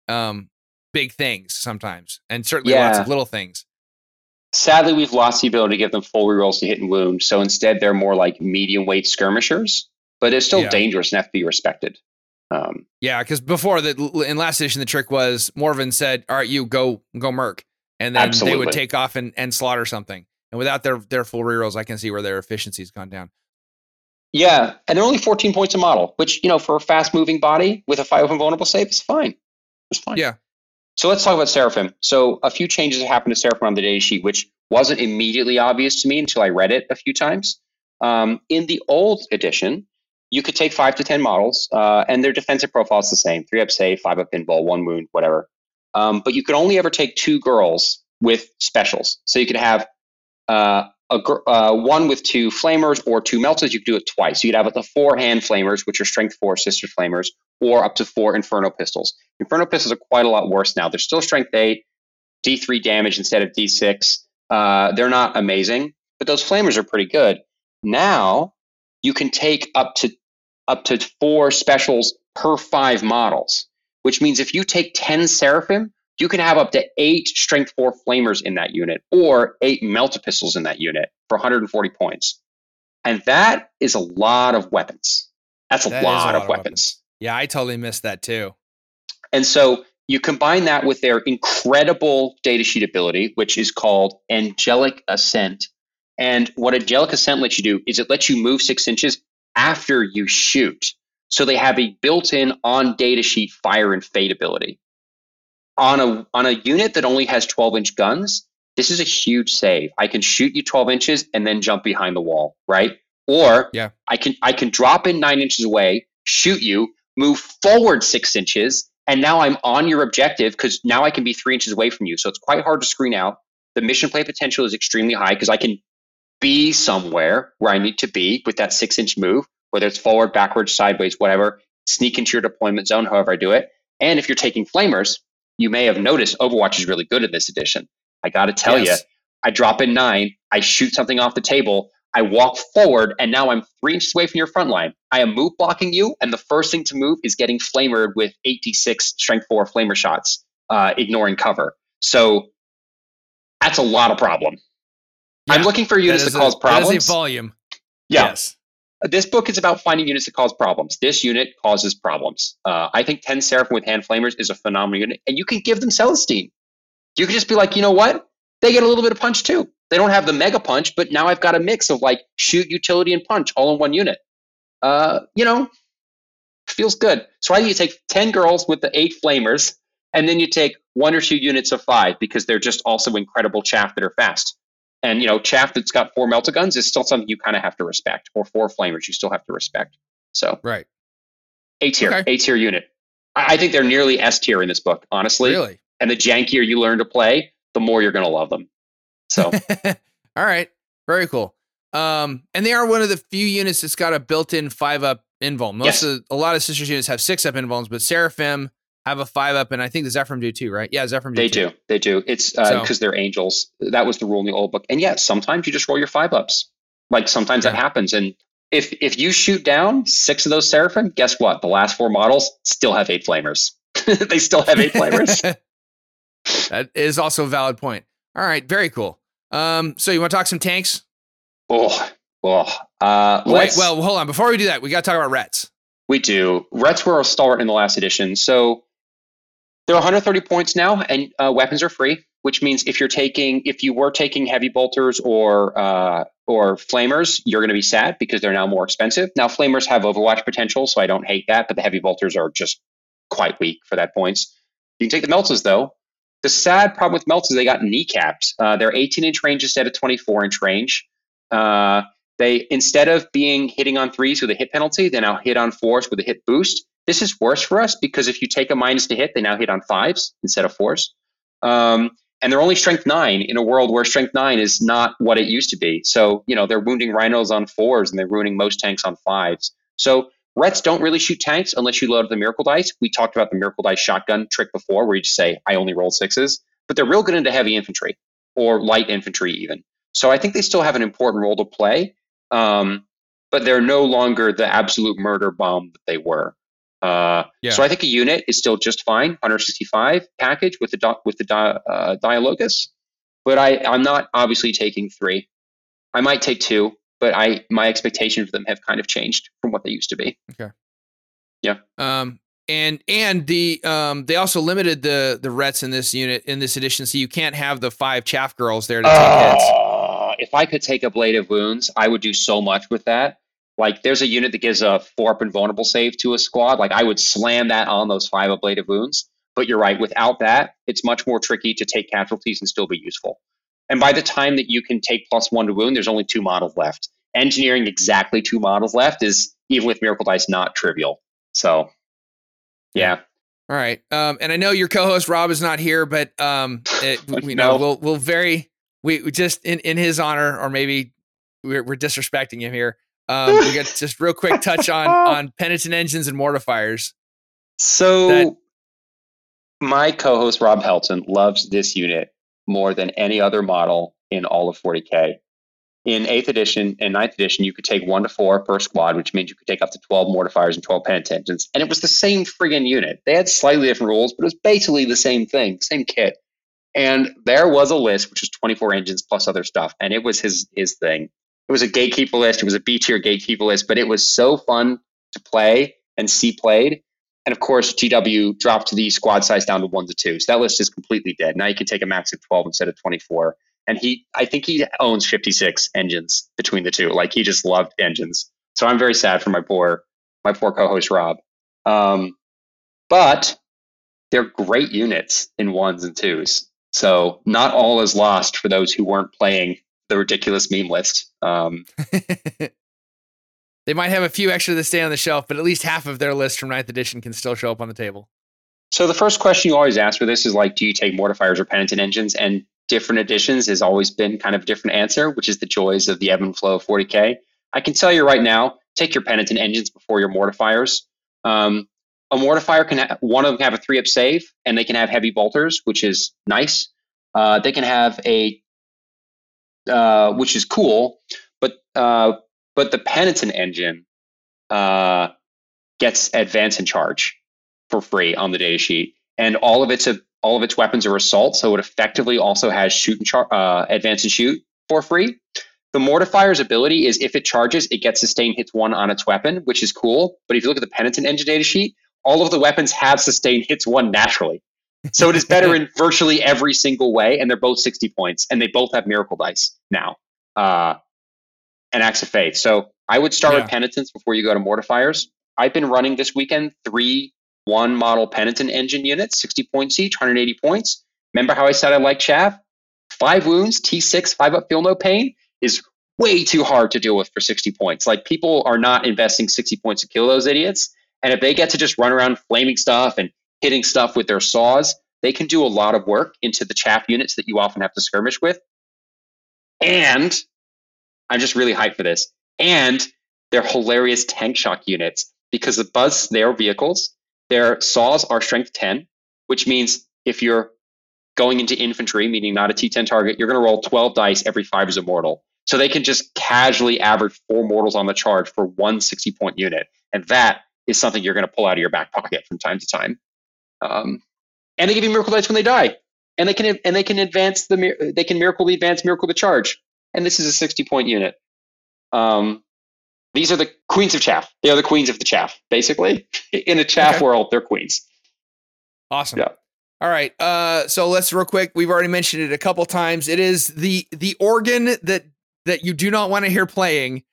um big things sometimes and certainly yeah. lots of little things. Sadly, we've lost the ability to give them full rerolls to hit and wound. So instead, they're more like medium weight skirmishers but it's still yeah. dangerous and have to be respected. Um, yeah, because before that, in last edition, the trick was Morvenn said, "All right, you go go merc," and then absolutely. they would take off and, and slaughter something. And without their their full rerolls, I can see where their efficiency's gone down. Yeah, and they're only 14 points a model, which you know for a fast moving body with a five open vulnerable save is fine. It's fine. Yeah. So let's talk about Seraphim. So a few changes have happened to Seraphim on the data sheet, which wasn't immediately obvious to me until I read it a few times. Um, in the old edition, you could take five to 10 models, uh, and their defensive profile is the same three up save, five up invuln, one wound, whatever. Um, but you could only ever take two girls with specials. So you could have uh, a uh, one with two flamers or two melters. You could do it twice. You'd have up to four hand flamers, which are strength four sister flamers, or up to four inferno pistols. Inferno pistols are quite a lot worse now. They're still strength eight, D3 damage instead of D6. Uh, they're not amazing, but those flamers are pretty good. Now you can take up to up to four specials per five models, which means if you take 10 Seraphim, you can have up to eight Strength 4 Flamers in that unit or eight Melta Pistols in that unit for 140 points. And that is a lot of weapons. That's a, that lot, a lot, of, of weapons. weapons. Yeah, I totally missed that too. And so you combine that with their incredible datasheet ability, which is called Angelic Ascent. And what Angelic Ascent lets you do is it lets you move six inches after you shoot. So they have a built-in on data sheet fire and fade ability. On a on a unit that only has 12 inch guns, this is a huge save. I can shoot you 12 inches and then jump behind the wall, right? Or yeah. I can I can drop in nine inches away, shoot you, move forward six inches, and now I'm on your objective because now I can be three inches away from you. So it's quite hard to screen out. The mission play potential is extremely high because I can be somewhere where I need to be with that six inch move, whether it's forward, backwards, sideways, whatever, sneak into your deployment zone, however I do it. And if you're taking flamers, you may have noticed Overwatch is really good in this edition. I got to tell yes. you, I drop in nine, I shoot something off the table, I walk forward, and now I'm three inches away from your front line. I am move blocking you, and the first thing to move is getting flamered with 86 strength four flamer shots, uh, ignoring cover. So that's a lot of problem. Yeah, I'm looking for units that, that cause a, problems. That is a volume. Yeah. Yes. Uh, this book is about finding units that cause problems. This unit causes problems. Uh, I think 10 Seraphim with hand flamers is a phenomenal unit, and you can give them Celestine. You can just be like, you know what? They get a little bit of punch too. They don't have the mega punch, but now I've got a mix of like shoot, utility, and punch all in one unit. Uh, you know, feels good. So I think you take 10 girls with the eight flamers, and then you take one or two units of five because they're just also incredible chaff that are fast. And you know, chaff that's got four melta guns is still something you kind of have to respect, or four flamers you still have to respect. So right, A tier, okay. A tier unit. I, I think they're nearly S tier in this book, honestly. Really. And the jankier you learn to play, the more you're going to love them. So, [laughs] all right, very cool. Um, and they are one of the few units that's got a built-in five up invuln. Most yes. of a lot of sisters units have six up invulns, but Seraphim have a five up, and I think the Zephyrim do too, right? Yeah, Zephyrim. Do they too. do. They do. It's because uh, so. they're angels. That was the rule in the old book. And yes, sometimes you just roll your five ups. Like sometimes yeah. that happens. And if if you shoot down six of those Seraphim, guess what? The last four models still have eight flamers. [laughs] they still have eight flamers. [laughs] that is also a valid point. All right, very cool. Um, so you want to talk some tanks? Oh, oh. Uh, wait. Well, hold on. Before we do that, we got to talk about Rets. We do. Rets were a stalwart in the last edition. So they're 130 points now, and uh, weapons are free, which means if you're taking, if you were taking heavy bolters or uh, or flamers, you're going to be sad because they're now more expensive. Now flamers have Overwatch potential, so I don't hate that, but the heavy bolters are just quite weak for that points. You can take the meltas though. The sad problem with melts is they got kneecaps. Uh, they're 18 inch range instead of 24 inch range. Uh, They instead of being hitting on threes with a hit penalty, they now hit on fours with a hit boost. This is worse for us because if you take a minus to hit, they now hit on fives instead of fours. Um, and they're only strength nine in a world where strength nine is not what it used to be. So, you know, they're wounding rhinos on fours and they're ruining most tanks on fives. So, Rets don't really shoot tanks unless you load the miracle dice. We talked about the miracle dice shotgun trick before where you just say, I only roll sixes, but they're real good into heavy infantry or light infantry, even. So, I think they still have an important role to play, um, but they're no longer the absolute murder bomb that they were. Uh, yeah. So I think a unit is still just fine, 165 package with the with the di- uh, Dialogus, but I I'm not obviously taking three. I might take two, but I my expectations of them have kind of changed from what they used to be. Okay. Yeah. Um. And and the um they also limited the the rets in this unit in this edition, so you can't have the five chaff girls there to take uh, hits. If I could take ablative wounds, I would do so much with that. Like there's a unit that gives a four up and vulnerable save to a squad. Like I would slam that on those five ablative wounds. But you're right, without that, it's much more tricky to take casualties and still be useful. And by the time that you can take plus one to wound, there's only two models left. Engineering exactly two models left is even with Miracle Dice not trivial. So yeah. All right. Um, and I know your co-host Rob is not here, but um, it, [laughs] we know we'll we'll very we, we just in, in his honor, or maybe we're, we're disrespecting him here. Um, we got just real quick touch on [laughs] on penitent engines and mortifiers. So, that, my co-host Rob Helton loves this unit more than any other model in all of 40k. In eighth edition and ninth edition, you could take one to four per squad, which means you could take up to 12 mortifiers and 12 penitent engines. And it was the same friggin' unit. They had slightly different rules, but it was basically the same thing, same kit. And there was a list, which was 24 engines plus other stuff, and it was his his thing it was a gatekeeper list. It was a B tier gatekeeper list, but it was so fun to play and see played. And of course, GW dropped the squad size down to one to two. So that list is completely dead. Now you can take a max of 12 instead of 24. And he, I think he owns 56 engines between the two. Like he just loved engines. So I'm very sad for my poor, my poor co-host Rob. Um, but they're great units in ones and twos. So not all is lost for those who weren't playing the ridiculous meme list. Um, [laughs] they might have a few extra that stay on the shelf, but at least half of their list from ninth edition can still show up on the table. So the first question you always ask for this is like, do you take mortifiers or penitent engines? And different editions has always been kind of a different answer, which is the joys of the ebb and flow of 40k. I can tell you right now, take your penitent engines before your mortifiers. Um, a mortifier can have one of them can have a three up save, and they can have heavy bolters, which is nice. Uh, they can have a uh, which is cool. But uh, but the penitent engine uh, gets advance and charge for free on the data sheet, and all of its all of its weapons are assault, so it effectively also has shoot and char- uh, advance and shoot for free. The mortifier's ability is if it charges, it gets sustained hits one on its weapon, which is cool. But if you look at the penitent engine data sheet, all of the weapons have sustained hits one naturally. So it is [laughs] better in virtually every single way, and they're both 60 points, and they both have miracle dice now. Uh, and acts of faith. So I would start yeah. with penitence before you go to mortifiers. I've been running this weekend three one model penitent engine units, 60 points each, 180 points. Remember how I said I like chaff? Five wounds, T6, five up, feel no pain is way too hard to deal with for 60 points. Like people are not investing 60 points to kill those idiots. And if they get to just run around flaming stuff and hitting stuff with their saws, they can do a lot of work into the chaff units that you often have to skirmish with. And I'm just really hyped for this. And they're hilarious tank shock units because the buzz, they are vehicles. Their saws are strength 10, which means if you're going into infantry, meaning not a T10 target, you're going to roll 12 dice every five is a mortal. So they can just casually average four mortals on the charge for one 60 point unit. And that is something you're going to pull out of your back pocket from time to time. Um, and they give you miracle dice when they die, and they can and they can advance the they can miracle the advance, miracle the charge, and this is a sixty point unit. Um, these are the queens of chaff. They are the queens of the chaff, basically. [laughs] In a chaff okay. world, they're queens. Awesome. Yeah. All right. Uh, so let's real quick. We've already mentioned it a couple times. It is the the organ that that you do not want to hear playing.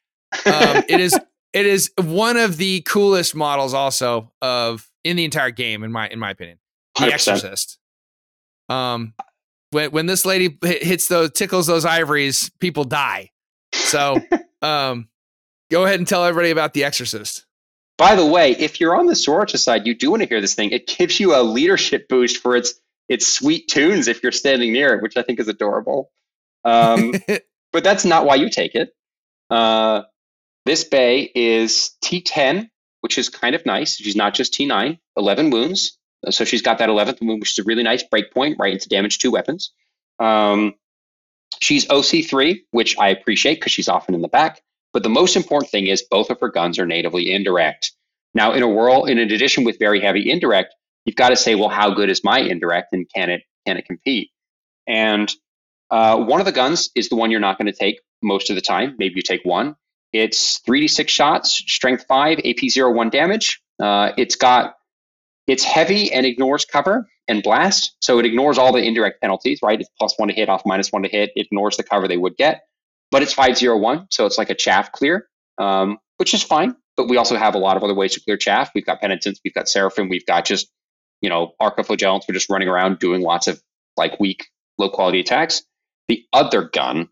Um, [laughs] it is it is one of the coolest models also of in the entire game, in my in my opinion. The 100%. Exorcist. Um, when when this lady hits those tickles those ivories, people die. So [laughs] Um, go ahead and tell everybody about The Exorcist. By the way, if you're on the Sorcha side, you do want to hear this thing. It gives you a leadership boost for its its sweet tunes if you're standing near it, which I think is adorable. Um, [laughs] but that's not why you take it. Uh, this bay is T10, which is kind of nice. She's not just T9, 11 wounds. So she's got that 11th wound, which is a really nice breakpoint right into damage two weapons. Um, she's OC3, which I appreciate because she's often in the back. But the most important thing is both of her guns are natively indirect. Now, in a world, in addition with very heavy indirect, you've got to say, well, how good is my indirect, and can it can it compete? And uh, one of the guns is the one you're not going to take most of the time. Maybe you take one. It's 3d6 shots, strength 5, AP 0, 1 damage. Uh, it's got it's heavy and ignores cover and blast, so it ignores all the indirect penalties, right? It's plus one to hit, off minus one to hit. It ignores the cover they would get, but it's 501, so it's like a chaff clear, um, which is fine. But we also have a lot of other ways to clear chaff. We've got penitence, we've got seraphim, we've got just you know arcoflagellants. We're just running around doing lots of like weak, low quality attacks. The other gun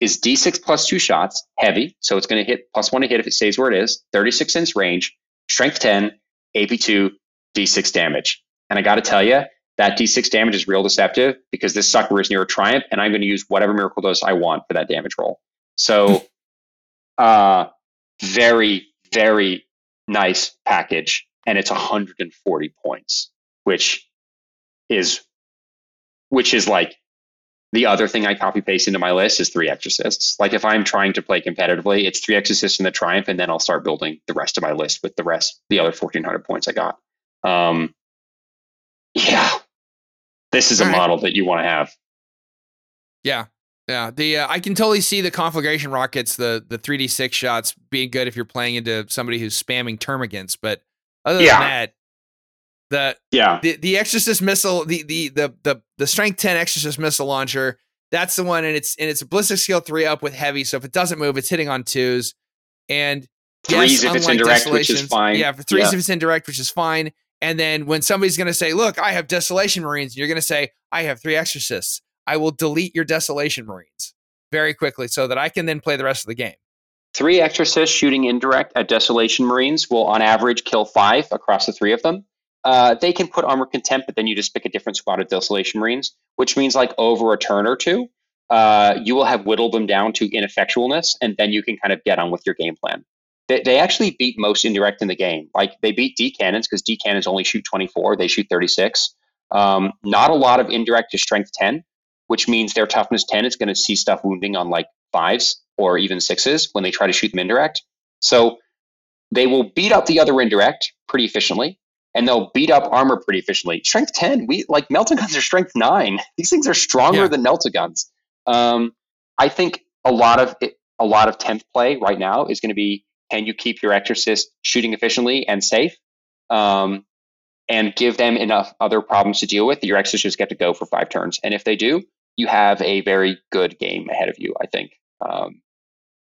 is D6 plus two shots, heavy, so it's going to hit plus one to hit if it stays where it is, 36 inch range, strength 10, AP2, D6 damage. And I got to tell you, that D6 damage is real deceptive because this sucker is near a triumph, and I'm going to use whatever miracle dose I want for that damage roll. So, [laughs] uh, very, very nice package, and it's 140 points, which is, which is like the other thing I copy paste into my list is three exorcists. Like if I'm trying to play competitively, it's three exorcists in the triumph, and then I'll start building the rest of my list with the rest, the other 1400 points I got. Um, yeah, this is a right. model that you want to have. Yeah, yeah. The uh, I can totally see the conflagration rockets, the the 3d6 shots being good if you're playing into somebody who's spamming termagants. But other yeah. than that, the yeah. the, the exorcist missile the, the the the the strength 10 exorcist missile launcher that's the one and it's and it's a ballistic skill three up with heavy so if it doesn't move it's hitting on twos. And threes yes, if it's indirect which is fine. yeah for threes yeah. if it's indirect which is fine. And then when somebody's going to say look i have desolation marines and you're going to say i have three exorcists. I will delete your desolation marines very quickly so that i can then play the rest of the game. Three exorcists shooting indirect at desolation marines will on average kill five across the three of them uh, they can put armor contempt, but then you just pick a different squad of Desolation Marines, which means like over a turn or two, uh, you will have whittled them down to ineffectualness, and then you can kind of get on with your game plan. They, they actually beat most indirect in the game. Like they beat D cannons because D cannons only shoot 24, they shoot 36. Um, not a lot of indirect to strength 10, which means their toughness 10 is going to see stuff wounding on like fives or even sixes when they try to shoot them indirect. So they will beat up the other indirect pretty efficiently and they'll beat up armor pretty efficiently. Strength 10, we like melta guns are strength 9. [laughs] These things are stronger yeah. than melta guns. Um, I think a lot of it, a lot of 10th play right now is going to be can you keep your exorcist shooting efficiently and safe um, and give them enough other problems to deal with that your exorcists get to go for five turns. And if they do, you have a very good game ahead of you, I think. Um,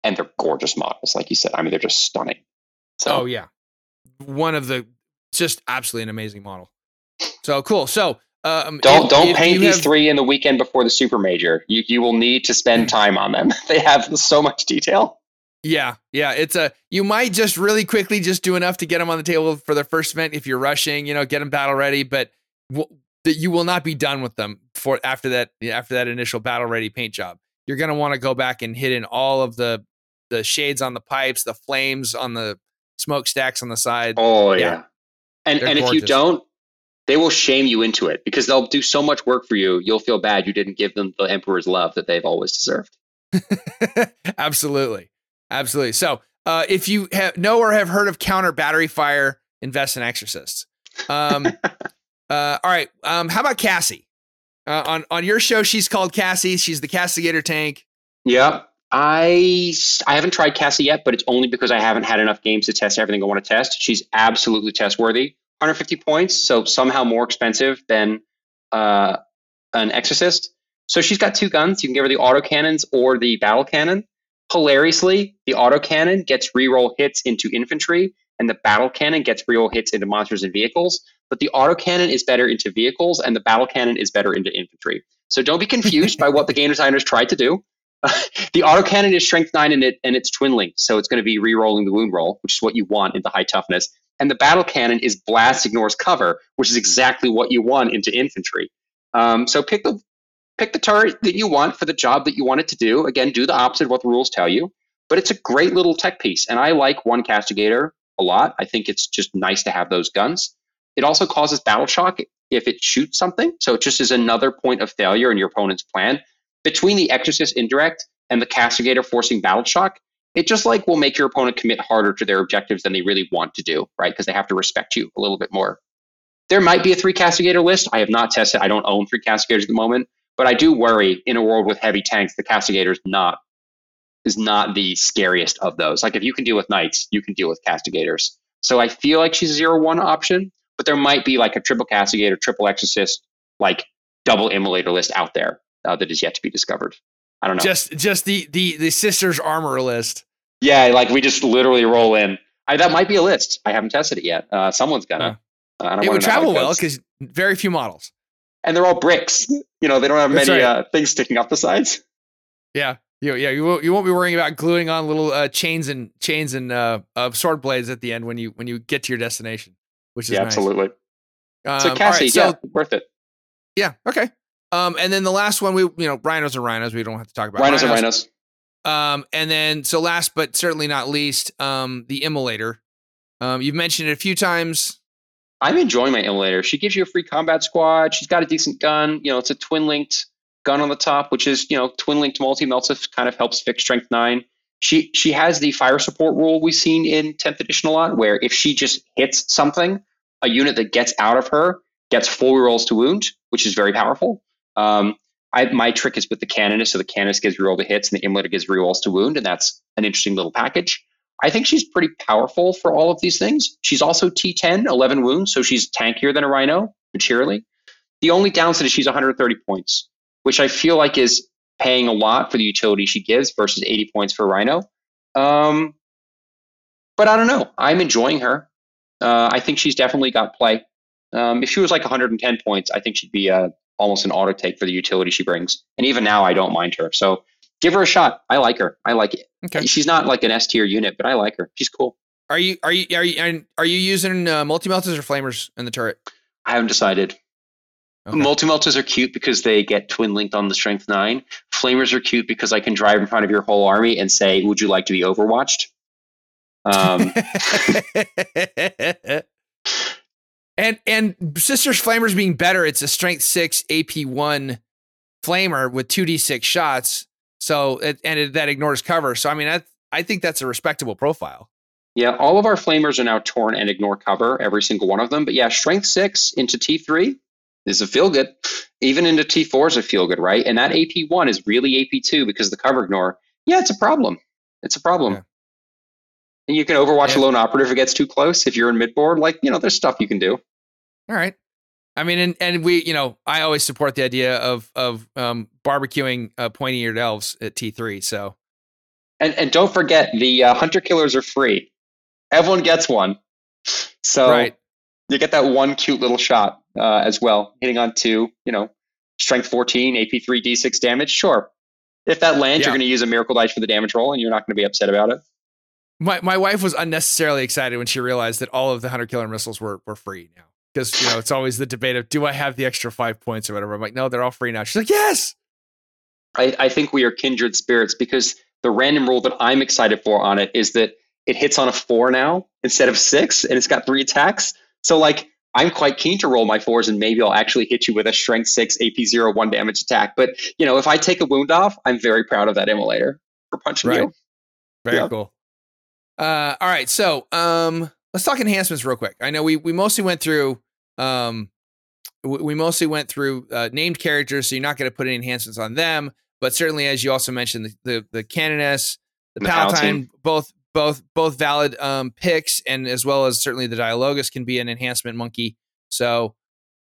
and they're gorgeous models, like you said. I mean, they're just stunning. So, oh yeah, one of the just absolutely an amazing model. So cool. So um, don't if, don't if paint these have, three in the weekend before the super major. You you will need to spend [laughs] time on them. [laughs] they have so much detail. Yeah, yeah. It's a you might just really quickly just do enough to get them on the table for the first event if you're rushing. You know, get them battle ready, but w- you will not be done with them for after that after that initial battle ready paint job. You're gonna want to go back and hit in all of the the shades on the pipes, the flames on the smokestacks on the side. Oh yeah. yeah. And and if you don't, they will shame you into it because they'll do so much work for you. You'll feel bad you didn't give them the emperor's love that they've always deserved. [laughs] Absolutely, absolutely. So, uh, if you have, know or have heard of counter battery fire, invest in exorcists. Um, [laughs] uh, all right. Um, how about Cassie? Uh, on on your show, she's called Cassie. She's the castigator tank. Yeah. I I haven't tried Cassie yet, but it's only because I haven't had enough games to test everything I want to test. She's absolutely test worthy. 150 points, so somehow more expensive than uh, an Exorcist. So she's got two guns. You can give her the auto cannons or the battle cannon. Hilariously, the auto cannon gets reroll hits into infantry, and the battle cannon gets reroll hits into monsters and vehicles. But the auto cannon is better into vehicles, and the battle cannon is better into infantry. So don't be confused by what the game designers tried to do. [laughs] the autocannon is strength nine and it and it's twin linked, so it's going to be re-rolling the wound roll, which is what you want into high toughness. And the battle cannon is blast ignores cover, which is exactly what you want into infantry. Um, so pick the pick the turret that you want for the job that you want it to do. Again, do the opposite of what the rules tell you. But it's a great little tech piece, and I like one castigator a lot. I think it's just nice to have those guns. It also causes battle shock if it shoots something, so it just is another point of failure in your opponent's plan. Between the Exorcist indirect and the castigator forcing battle shock, it just like will make your opponent commit harder to their objectives than they really want to do, right? Because they have to respect you a little bit more. There might be a three castigator list. I have not tested. I don't own three castigators at the moment, but I do worry in a world with heavy tanks, the castigator is not is not the scariest of those. Like if you can deal with knights, you can deal with castigators. So I feel like she's a zero one option, but there might be like a triple castigator, triple exorcist, like double immolator list out there uh, that is yet to be discovered. I don't know. Just just the the the sisters armor list. Yeah, like we just literally roll in. I, that might be a list. I haven't tested it yet. Uh, someone's gonna. Uh, it would travel well because very few models. And they're all bricks. You know, they don't have That's many right. uh, things sticking off the sides. Yeah, you, yeah, you won't, you won't be worrying about gluing on little uh, chains and chains and uh, uh, sword blades at the end when you when you get to your destination, which is Yeah, nice. absolutely. Um, So Cassie, right, so yeah, worth it. yeah, okay. Um, and then the last one, we you know, rhinos are rhinos. We don't have to talk about Rhinos and rhinos. Um, and then so last but certainly not least, um, the immolator. Um, you've mentioned it a few times. I'm enjoying my immolator. She gives you a free combat squad. She's got a decent gun. You know, it's a twin linked gun on the top, which is you know twin linked multi melts if kind of helps fix strength nine. She she has the fire support rule we've seen in 10th edition a lot, where if she just hits something, a unit that gets out of her gets four rolls to wound, which is very powerful. Um, I, my trick is with the canoness, so the canoness gives reroll to hits and the immolator gives rerolls to wound, and that's an interesting little package. I think she's pretty powerful for all of these things. She's also T10, 11 wounds, so she's tankier than a rhino, materially. The only downside is she's 130 points, which I feel like is paying a lot for the utility she gives versus 80 points for a rhino. Um, but I don't know. I'm enjoying her. Uh, I think she's definitely got play. Um, if she was like 110 points, I think she'd be uh, almost an auto take for the utility she brings. And even now, I don't mind her. So give her a shot. I like her. I like it. Okay. She's not like an S tier unit, but I like her. She's cool. Are you are you are you and are you using uh, multi melters or flamers in the turret? I haven't decided. Okay. Multi melters are cute because they get twin linked on the strength nine. Flamers are cute because I can drive in front of your whole army and say, "Would you like to be overwatched?" Um, [laughs] [laughs] and and sisters flamers being better, it's a strength six AP one flamer with two d six shots. So it, and it, that ignores cover. So I mean, I I think that's a respectable profile. yeah, all of our flamers are now torrent and ignore cover, every single one of them. But yeah, strength six into T three is a feel good. Even into T four is a feel good, right? And that AP one is really AP two because the cover ignore. Yeah, it's a problem. It's a problem. Yeah. And you can overwatch Yeah. a lone operative if it gets too close. If you're in mid board, like you know, there's stuff you can do. All right. I mean, and, and we, you know, I always support the idea of of um, barbecuing uh, pointy eared elves at T three. So And and don't forget the uh, hunter killers are free. Everyone gets one. So right, you get that one cute little shot uh, as well, hitting on two. You know, strength 14, AP 3, D6 damage. Sure. If that lands, Yeah. you're going to use a miracle dice for the damage roll, and you're not going to be upset about it. my my wife was unnecessarily excited when she realized that all of the hunter killer missiles were were free now. Because you know it's always the debate of do I have the extra five points or whatever. I'm like, no, they're all free now. She's like, yes. I, I think we are kindred spirits because the random rule that I'm excited for on it is that it hits on a four now instead of six, and it's got three attacks. So like I'm quite keen to roll my fours, and maybe I'll actually hit you with a strength six AP zero one damage attack. But you know, if I take a wound off, I'm very proud of that immolator for punching Right. you. Very Yeah. cool. Uh, all right, so um, let's talk enhancements real quick. I know we we mostly went through um, we, we mostly went through uh, named characters, so you're not going to put any enhancements on them. But certainly, as you also mentioned, the the, the canoness, the, The palatine, Palatine. both both both valid um, picks, and as well as certainly the dialogus can be an enhancement monkey. So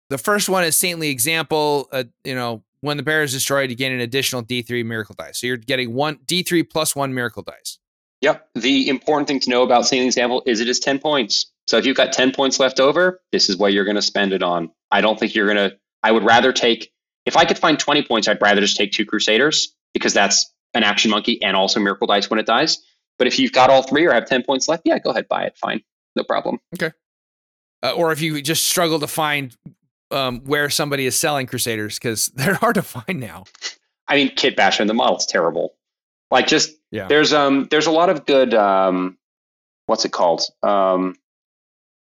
the first one is saintly example. Uh, you know, when the bear is destroyed, you gain an additional D3 miracle dice. So you're getting one D3 plus one miracle dice. Yep. The important thing to know about saintly Example is it is 10 points. So if you've got 10 points left over, this is what you're going to spend it on. I don't think you're going to, I would rather take, if I could find 20 points, I'd rather just take two Crusaders because that's an action monkey and also miracle dice when it dies. But if you've got all three or have 10 points left, yeah, go ahead, buy it. Fine. No problem. Okay. Uh, or if you just struggle to find um, where somebody is selling Crusaders, because [laughs] they're hard to find now. I mean, Kit Basher, the model's terrible. Like, just yeah. there's um there's a lot of good um what's it called um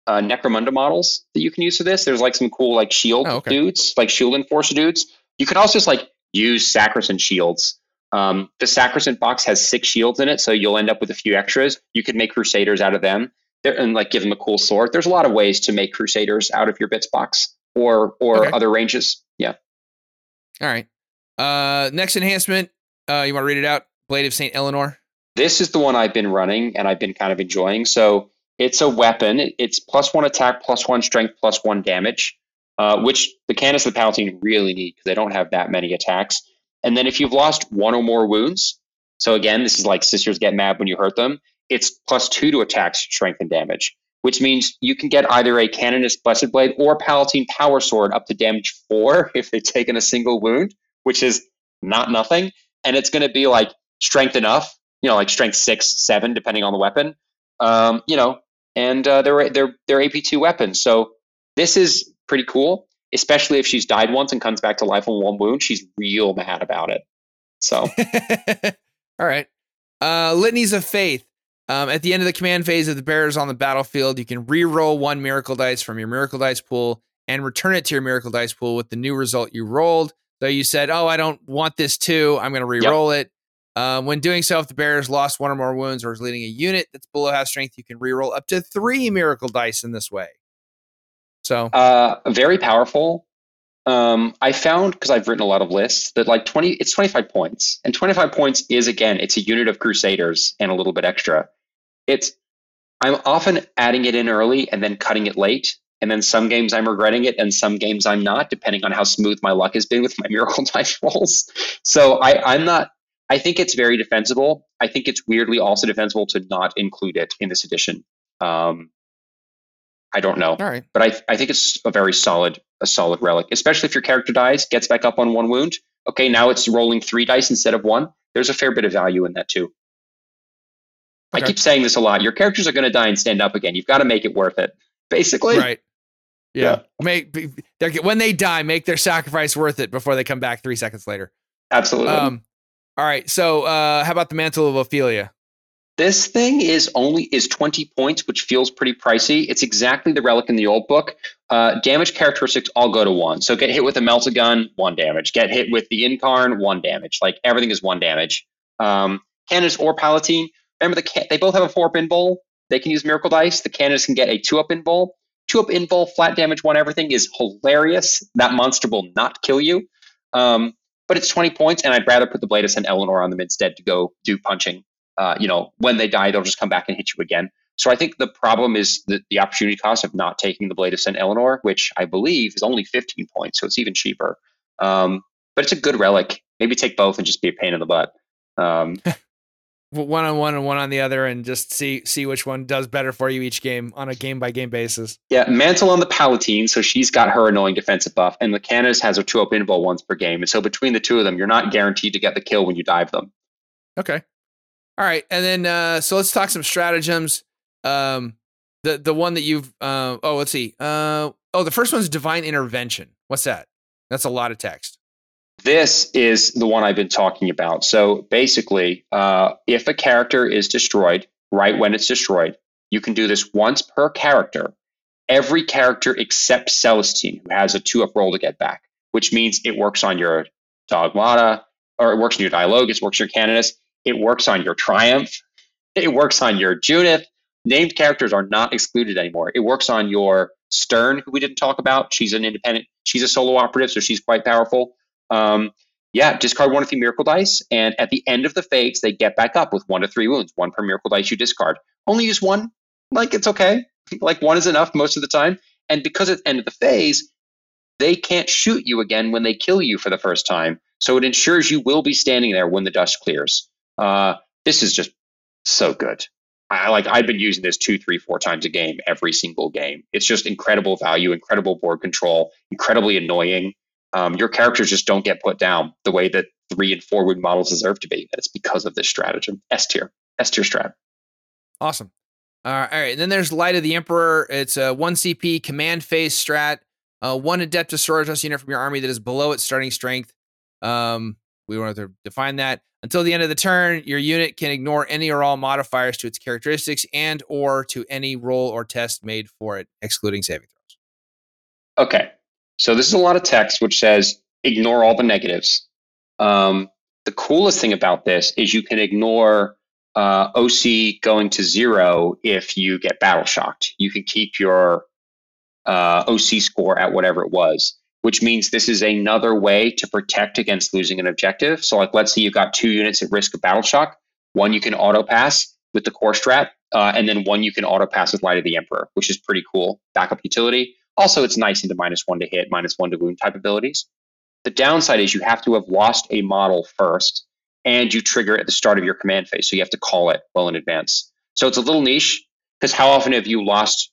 uh, Necromunda models that you can use for this. There's like some cool like shield oh, okay. dudes, like shield enforcer dudes. You can also just like use Sacrosanct shields. Um, the Sacrosanct box has six shields in it, so you'll end up with a few extras. You could make Crusaders out of them They're, and like give them a cool sword. There's a lot of ways to make Crusaders out of your bits box or or Okay. other ranges. Yeah. All right. Uh, next enhancement. Uh, you want to read it out? Blade of Saint Eleanor. This is the one I've been running and I've been kind of enjoying. So it's a weapon. It's plus one attack, plus one strength, plus one damage, uh, which the Canoness and the Palatine really need because they don't have that many attacks. And then if you've lost one or more wounds, so again, this is like sisters get mad when you hurt them. It's plus two to attack, strength, and damage, which means you can get either a Canoness Blessed Blade or Palatine Power Sword up to damage four [laughs] if they've taken a single wound, which is not nothing. And it's going to be like strength enough, you know, like strength six, seven, depending on the weapon. Um, you know, and uh, they're they're they're AP two weapons. So this is pretty cool, especially if she's died once and comes back to life on one wound. She's real mad about it. So [laughs] All right. Uh, Litanies of Faith. Um, at the end of the command phase of the bearers on the battlefield, you can re-roll one miracle dice from your miracle dice pool and return it to your miracle dice pool with the new result you rolled. So you said, "Oh, I don't want this too. I'm going to re-roll it." Um, when doing so, if the bearers lost one or more wounds or is leading a unit that's below half strength, you can re-roll up to three miracle dice in this way. So uh, very powerful. Um, I found because I've written a lot of lists that like twenty, it's twenty five points, and twenty five points is again, it's a unit of Crusaders and a little bit extra. It's I'm often adding it in early and then cutting it late, and then some games I'm regretting it, and some games I'm not, depending on how smooth my luck has been with my [laughs] miracle dice rolls. So I, I'm not. I think it's very defensible. I think it's weirdly also defensible to not include it in this edition. Um, I don't know all right. but I, I think it's a very solid a solid relic, especially if your character dies, gets back up on one wound. Okay, now it's rolling three dice instead of one. There's a fair bit of value in that too. I keep saying this a lot. Your characters are going to die and stand up again. You've got to make it worth it, basically. Right. Yeah. Make be- they're, when they die, make their sacrifice worth it before they come back three seconds later. Absolutely. Um, all right. So, uh, how about the mantle of Ophelia? This thing is only is 20 points, which feels pretty pricey. It's exactly the relic in the old book. Uh, damage characteristics all go to one. So get hit with a melta gun, one damage. Get hit with the incarn, one damage. Like everything is one damage. Um, or Palatine. Remember the ca- they both have a four up invuln. They can use miracle dice. The Canoness can get a two up invuln. Two up invuln, flat damage, one everything is hilarious. That monster will not kill you. Um, but it's 20 points, and I'd rather put the Blade of St. Eleanor on them instead to go do punching uh, you know, when they die, they'll just come back and hit you again. So I think the problem is the, the opportunity cost of not taking the Blade of St. Eleanor, which I believe is only 15 points, so it's even cheaper. Um, but it's a good relic. Maybe take both and just be a pain in the butt. Um, [laughs] One on one and one on the other, and just see see which one does better for you each game on a game by game basis. yeah, Mantle on the Palatine, so she's got her annoying defensive buff, and the Canoness has a two up invul once per game. And so between the two of them, you're not guaranteed to get the kill when you dive them. Okay. All right, and then uh, so let's talk some stratagems. Um, the the one that you've uh, oh let's see uh oh the first one's divine intervention. What's that? That's a lot of text. This is the one I've been talking about. So basically, uh, if a character is destroyed right when it's destroyed, you can do this once per character. Every character except Celestine, who has a two up roll to get back, which means it works on your Dogmata, or it works on your Dialogus, works on your Canoness, it works on your Triumph, [laughs] it works on your Junith. Named characters are not excluded anymore. It works on your Stern, who we didn't talk about. She's an independent, she's a solo operative, so she's quite powerful. Um, yeah, discard one of the miracle dice, and at the end of the phase, they get back up with one to three wounds, one per miracle dice you discard. Only use one, like it's okay. Like one is enough most of the time. And because it's the end of the phase, they can't shoot you again when they kill you for the first time. So it ensures you will be standing there when the dust clears. Uh, this is just so good. I like I've been using this two, three, four times a game, every single game. It's just incredible value, incredible board control, incredibly annoying. Um, your characters just don't get put down the way that three and four wound models deserve to be. It's because of this stratagem. S tier. S tier strat. Awesome. Uh, all right. And then there's Light of the Emperor. It's a one CP command phase strat. Uh, one Adepta Sororitas unit from your army that is below its starting strength. Um, we want to define that. Until the end of the turn, your unit can ignore any or all modifiers to its characteristics and or to any roll or test made for it, excluding saving throws. Okay. So this is a lot of text which says ignore all the negatives. Um, the coolest thing about this is you can ignore uh, OC going to zero if you get battle shocked. You can keep your uh, OC score at whatever it was, which means this is another way to protect against losing an objective. So, like, let's say you've got two units at risk of battle shock. One you can auto pass with the core strat, uh, and then one you can auto pass with Light of the Emperor, which is pretty cool. Backup utility. Also, it's nice into minus one to hit, minus one to wound type abilities. The downside is you have to have lost a model first and you trigger at the start of your command phase. So you have to call it well in advance. So it's a little niche because how often have you lost?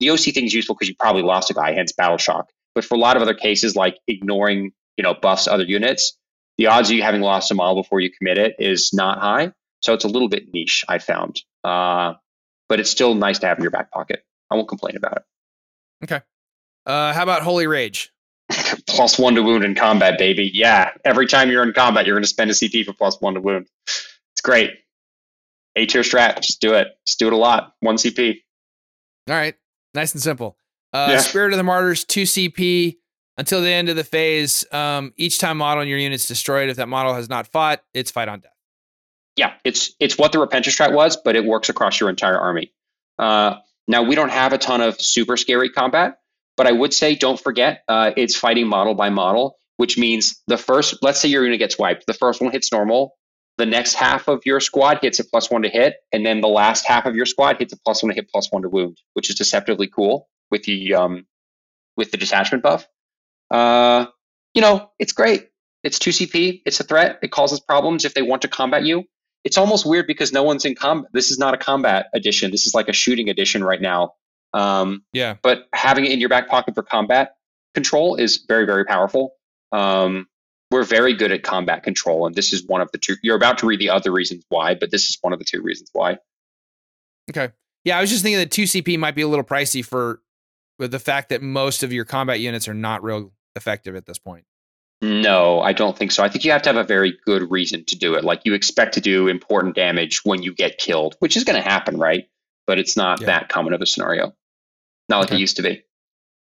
The OC thing is useful because you probably lost a guy, hence battle shock. But for a lot of other cases, like ignoring you know buffs other units, the odds of you having lost a model before you commit it is not high. So it's a little bit niche, I found. Uh, but it's still nice to have in your back pocket. I won't complain about it. Okay. Uh, how about Holy Rage? plus one to wound in combat, baby. Yeah, every time you're in combat, you're going to spend a CP for plus one to wound. It's great. A tier strat, just do it. Just do it a lot. One CP. All right, nice and simple. Uh, yeah. Spirit of the Martyrs, two CP until the end of the phase. Um, each time model in your unit's destroyed, if that model has not fought, it's fight on death. Yeah, it's it's what the Repentia strat was, but it works across your entire army. Uh, now we don't have a ton of super scary combat, but I would say don't forget uh, it's fighting model by model, which means the first, let's say your unit gets wiped. The first one hits normal. The next half of your squad hits a plus one to hit. And then the last half of your squad hits a plus one to hit, plus one to wound, which is deceptively cool with the um, with the detachment buff. Uh, you know, it's great. It's 2CP. It's a threat. It causes problems if they want to combat you. It's almost weird because no one's in combat. This is not a combat edition. This is like a shooting edition right now. Um, yeah. But having it in your back pocket for combat control is very, very powerful. Um, we're very good at combat control, and this is one of the two. You're about to read the other reasons why, but this is one of the two reasons why. Okay. Yeah, I was just thinking that 2CP might be a little pricey for with the fact that most of your combat units are not real effective at this point. No, I don't think so. I think you have to have a very good reason to do it. Like you expect to do important damage when you get killed, which is going to happen, right? But it's not yeah. that common of a scenario. Not like okay. it used to be.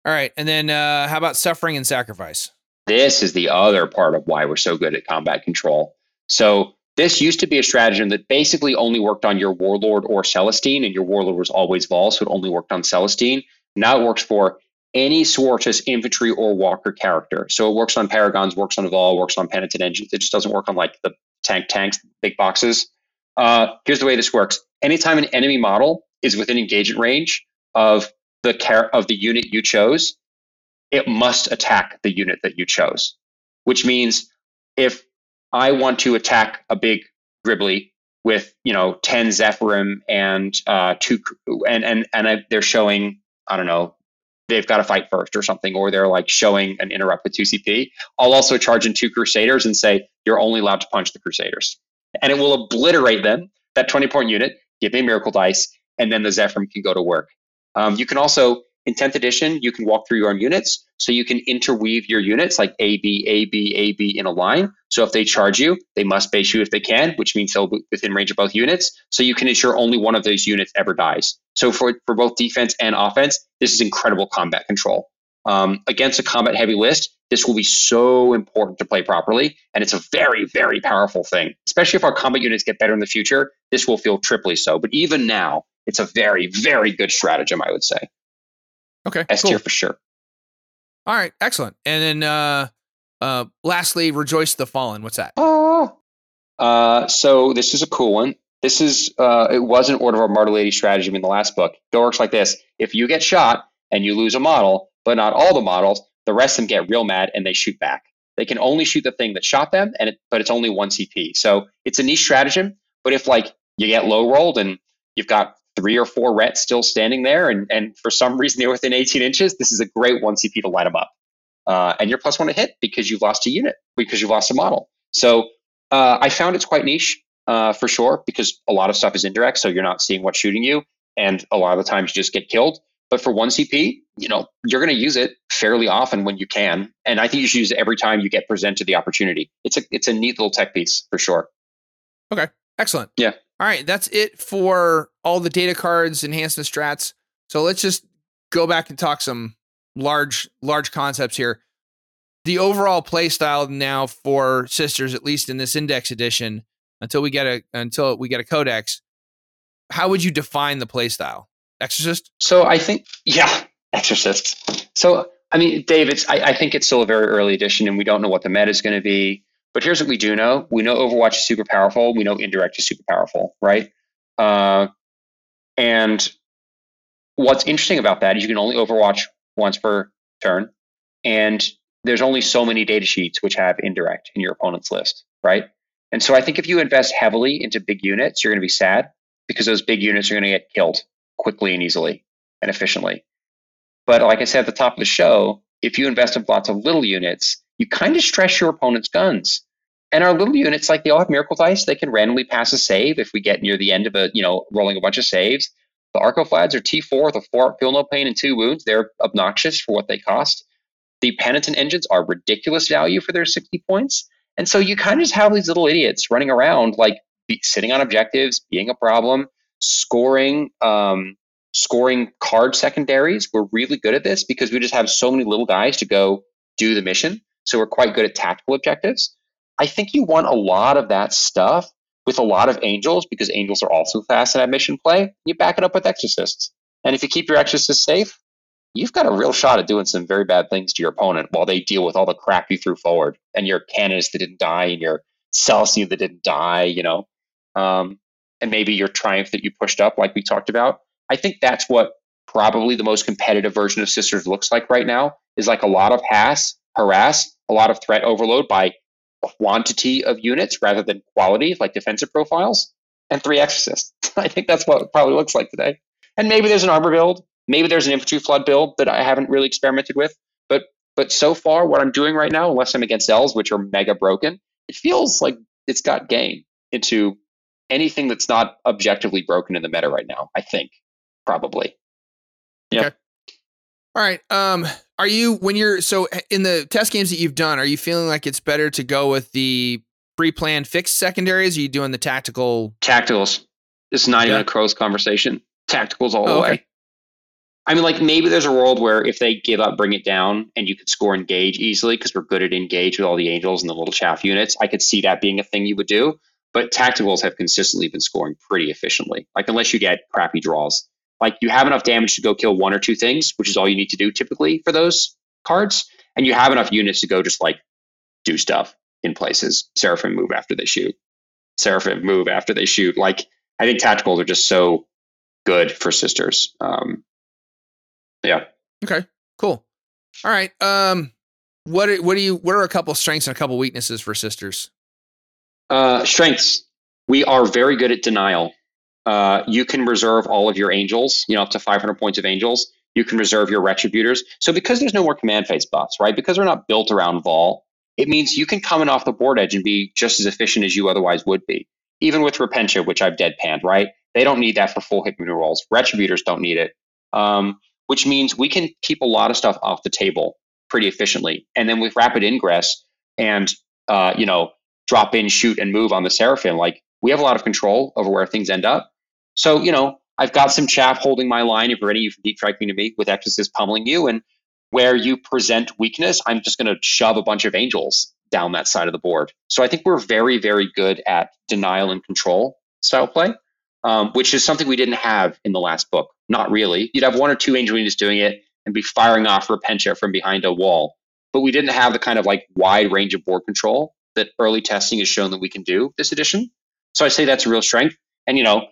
All right. And then uh, how about suffering and sacrifice? This is the other part of why we're so good at combat control. So this used to be a stratagem that basically only worked on your warlord or Celestine, and your warlord was always Vahl, so it only worked on Celestine. Now it works for any Sororitas infantry or walker character. So it works on Paragons, works on Vahl, works on Penitent engines. It just doesn't work on like the tank tanks, big boxes. Uh, here's the way this works. Anytime an enemy model is within engagement range of the care of the unit you chose, it must attack the unit that you chose. Which means if I want to attack a big Gribbly with you know ten Zephyrim and uh, two and and and I, they're showing I don't know they've got to fight first or something, or they're like showing an interrupt with two CP. I'll also charge in two Crusaders and say you're only allowed to punch the Crusaders, and it will obliterate them. That twenty point unit. Give me a miracle dice, and then the Zephyrim can go to work. Um, you can also, in 10th edition, you can walk through your own units. So you can interweave your units like A, B, A, B, A, B in a line. So if they charge you, they must base you if they can, which means they'll be within range of both units. So you can ensure only one of those units ever dies. So for, for both defense and offense, this is incredible combat control. Um, against a combat heavy list, this will be so important to play properly. And it's a very, very powerful thing, especially if our combat units get better in the future. This will feel triply so. But even now, it's a very, very good stratagem, I would say. Okay. S tier cool. for sure. All right, excellent. And then uh uh lastly, Rejoice the Fallen. What's that? Oh. Uh so this is a cool one. This is uh it was an Order of our Martyr Lady stratagem in the last book. It works like this. If you get shot and you lose a model, but not all the models, the rest of them get real mad and they shoot back. They can only shoot the thing that shot them, and it, but it's only one CP. So it's a niche stratagem. But if like you get low rolled and you've got three or four rets still standing there, and, and for some reason they're within 18 inches, this is a great one CP to light them up. Uh, and you're plus one to hit because you've lost a unit, because you've lost a model. So uh, I found it's quite niche uh, for sure because a lot of stuff is indirect, so you're not seeing what's shooting you, and a lot of the times you just get killed. But for one CP, you know, you're going to use it fairly often when you can, and I think you should use it every time you get presented the opportunity. It's a it's a neat little tech piece for sure. Okay, excellent. Yeah. All right, that's it for all the data cards, enhancement strats. So let's just go back and talk some large large concepts here. The overall play style now for sisters, at least in this index edition, until we get a until we get a codex, how would you define the play style? Exorcist? So I think yeah, Exorcist. So I mean, Dave, it's I, I think it's still a very early edition and we don't know what the meta is going to be. But here's what we do know. We know Overwatch is super powerful. We know Indirect is super powerful, right? Uh, and what's interesting about that is you can only Overwatch once per turn. And there's only so many data sheets which have indirect in your opponent's list, right? And so I think if you invest heavily into big units, you're going to be sad because those big units are going to get killed quickly and easily and efficiently. But like I said at the top of the show, if you invest in lots of little units, you kind of stress your opponent's guns. And our little units, like they all have miracle dice, they can randomly pass a save if we get near the end of a, you know, rolling a bunch of saves. The Arcoflads are T4 with a 4 feel no pain and 2 wounds. They're obnoxious for what they cost. The Penitent engines are ridiculous value for their 60 points. And so you kind of just have these little idiots running around, like be, sitting on objectives, being a problem, scoring, um, scoring card secondaries. We're really good at this because we just have so many little guys to go do the mission. So we're quite good at tactical objectives. I think you want a lot of that stuff with a lot of angels, because angels are also fast in mission play, you back it up with exorcists. And if you keep your exorcists safe, you've got a real shot at doing some very bad things to your opponent while they deal with all the crap you threw forward and your cannons that didn't die and your Celsius that didn't die, you know, um, and maybe your triumph that you pushed up, like we talked about. I think that's what probably the most competitive version of Sisters looks like right now is like a lot of hass, harass, a lot of threat overload by quantity of units rather than quality, like defensive profiles, and three exorcists. [laughs] I think that's what it probably looks like today. And maybe there's an armor build, maybe there's an infantry flood build that I haven't really experimented with. But but so far, what I'm doing right now, unless I'm against L's, which are mega broken, it feels like it's got game into anything that's not objectively broken in the meta right now. I think probably. Yeah. Okay. All right. Um, are you when you're so in the test games that you've done, are you feeling like it's better to go with the pre-planned fixed secondaries? Or are you doing the tactical? Tacticals. It's not yeah. even a crows conversation. Tacticals all oh, the way. Okay. I mean, like maybe there's a world where if they give up, bring it down, and you could score engage easily because we're good at engage with all the angels and the little chaff units. I could see that being a thing you would do. But tacticals have consistently been scoring pretty efficiently. Like unless you get crappy draws, like you have enough damage to go kill one or two things, which is all you need to do typically for those cards, and you have enough units to go just like do stuff in places. Seraphim move after they shoot. Seraphim move after they shoot. Like I think tacticals are just so good for sisters. Um, yeah. Okay. Cool. All right. Um, what are, what do you? What are a couple strengths and a couple weaknesses for sisters? Uh, strengths. We are very good at denial. Uh, you can reserve all of your angels, you know, up to 500 points of angels. You can reserve your retributors. So because there's no more command phase buffs, right? Because they're not built around Vahl, it means you can come in off the board edge and be just as efficient as you otherwise would be. Even with Repentia, which I've deadpanned, right? They don't need that for full hit rolls. Retributors don't need it, um, which means we can keep a lot of stuff off the table pretty efficiently. And then with rapid ingress and uh, you know drop in, shoot, and move on the Seraphim, like we have a lot of control over where things end up. So, you know, I've got some chaff holding my line if any of you from deep striking to me with Exorcist pummeling you. And where you present weakness, I'm just going to shove a bunch of angels down that side of the board. So I think we're very, very good at denial and control style play, um, which is something we didn't have in the last book. Not really. You'd have one or two angel units doing it and be firing off Repentia from behind a wall. But we didn't have the kind of like wide range of board control that early testing has shown that we can do this edition. So I say that's a real strength. And you know,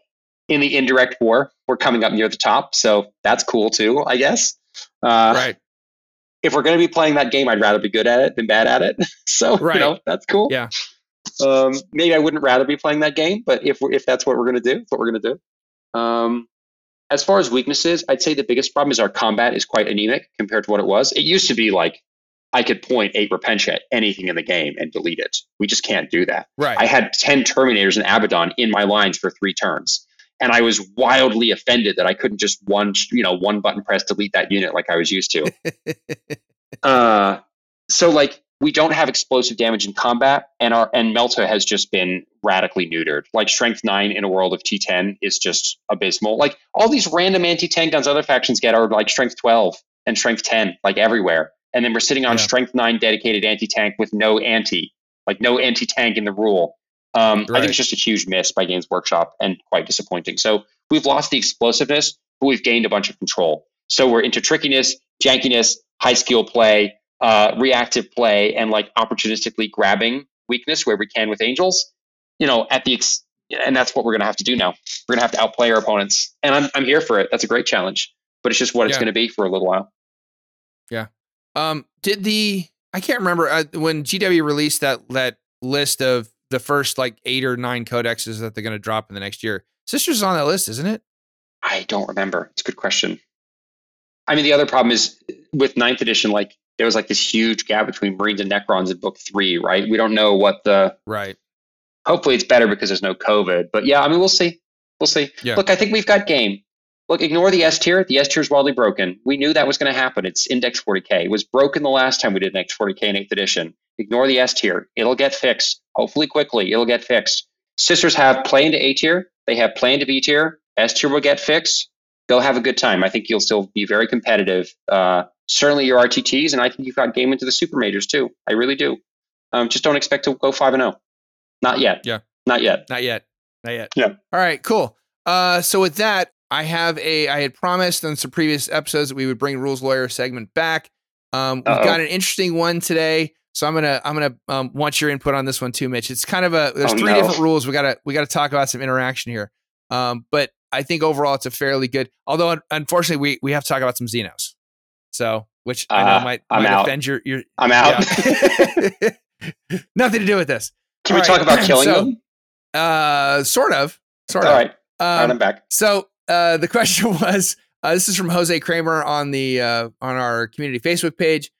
in the indirect war, we're coming up near the top, so that's cool too, I guess. Uh, right. If we're going to be playing that game, I'd rather be good at it than bad at it. [laughs] so right. you know that's cool. Yeah. Um, maybe I wouldn't rather be playing that game, but if if that's what we're going to do, that's what we're going to do. Um, as far as weaknesses, I'd say the biggest problem is our combat is quite anemic compared to what it was. It used to be like I could point eight Repentia at anything in the game and delete it. We just can't do that. Right. I had 10 Terminators and Abaddon in my lines for three turns. And I was wildly offended that I couldn't just one, you know, one button press delete that unit like I was used to. [laughs] uh, so like we don't have explosive damage in combat, and our and Melta has just been radically neutered. Like strength nine in a world of T10 is just abysmal. Like all these random anti-tank guns other factions get are like strength 12 and strength 10, like everywhere. And then we're sitting on Yeah. strength nine dedicated anti-tank with no anti, like no anti-tank in the rule. Um, I think it's just a huge miss by Games Workshop and quite disappointing. So we've lost the explosiveness, but we've gained a bunch of control. So we're into trickiness, jankiness, high skill play, uh, reactive play, and like opportunistically grabbing weakness where we can with angels. You know, at the ex- and that's what we're gonna have to do now. We're gonna have to outplay our opponents, and I'm I'm here for it. That's a great challenge, but it's just what it's gonna be for a little while. Yeah. Um, did the I can't remember uh, when GW released that that list of the first like eight or nine codexes that they're going to drop in the next year. Sisters is on that list, isn't it? I don't remember. It's a good question. I mean, the other problem is uh, with ninth edition, like there was like this huge gap between Marines and Necrons in book three, right? We don't know what the. Right. Hopefully, it's better because there's no COVID. But yeah, I mean, we'll see. We'll see. Yeah. Look, I think we've got game. Look, ignore the S tier. The S tier is wildly broken. We knew that was going to happen. It's index 40k. It was broken the last time we did index 40k in eighth edition. Ignore the S tier. It'll get fixed. Hopefully, quickly. It'll get fixed. Sisters have play into A tier. They have play into B tier. S tier will get fixed. Go have a good time. I think you'll still be very competitive. Uh, certainly your RTTs, and I think you've got game into the super majors too. I really do. Um, just don't expect to go five and zero. Not yet. Yeah. Not yet. Not yet. Not yet. Yeah. All right. Cool. Uh, so with that, I have a. I had promised on some previous episodes that we would bring rules lawyer segment back. Um, we've Uh-oh. got an interesting one today, so I'm gonna I'm gonna um, want your input on this one too, Mitch. It's kind of a. There's Oh, three no. different rules. We gotta we gotta talk about some interaction here. Um, but I think overall it's a fairly good. Although unfortunately we we have to talk about some Xenos. So which I know Uh, might I'm might out. offend your your. I'm out. Yeah. [laughs] Nothing to do with this. Can we All talk about killing [clears throat] So, them? Uh, sort of, sort All of. right. All right, Um, I'm back. so uh, the [laughs] question was, uh, this is from Jose Kramer on the uh, on our community Facebook page.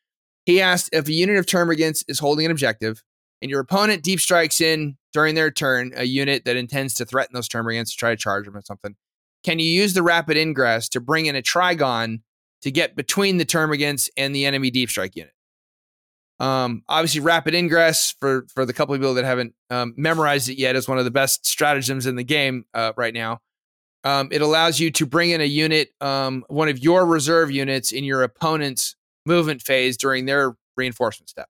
He asked if a unit of termagants is holding an objective, and your opponent deep strikes in during their turn a unit that intends to threaten those termagants to try to charge them or something. Can you use the rapid ingress to bring in a trygon to get between the termagants and the enemy deep strike unit? Um, obviously, rapid ingress for for the couple of people that haven't um, memorized it yet is one of the best stratagems in the game uh, right now. Um, it allows you to bring in a unit, um, one of your reserve units in your opponent's movement phase during their reinforcement step.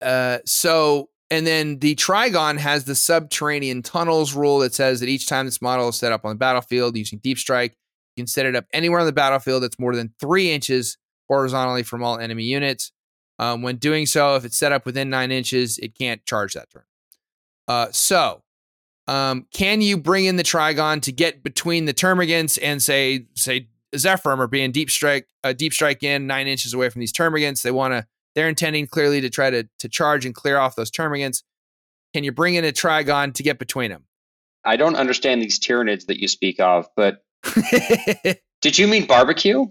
Uh, so, and then the Trygon has the subterranean tunnels rule that says that each time this model is set up on the battlefield using Deep Strike, you can set it up anywhere on the battlefield that's more than three inches horizontally from all enemy units. Um, when doing so, if it's set up within nine inches, it can't charge that turn. Uh, so, um, can you bring in the Trygon to get between the Termagants and say, say Zephyr are being deep strike, uh, deep strike in nine inches away from these Termagants? They want to, they're intending clearly to try to to charge and clear off those Termagants. Can you bring in a Trygon to get between them? I don't understand these Tyranids that you speak of, but [laughs] did you mean barbecue?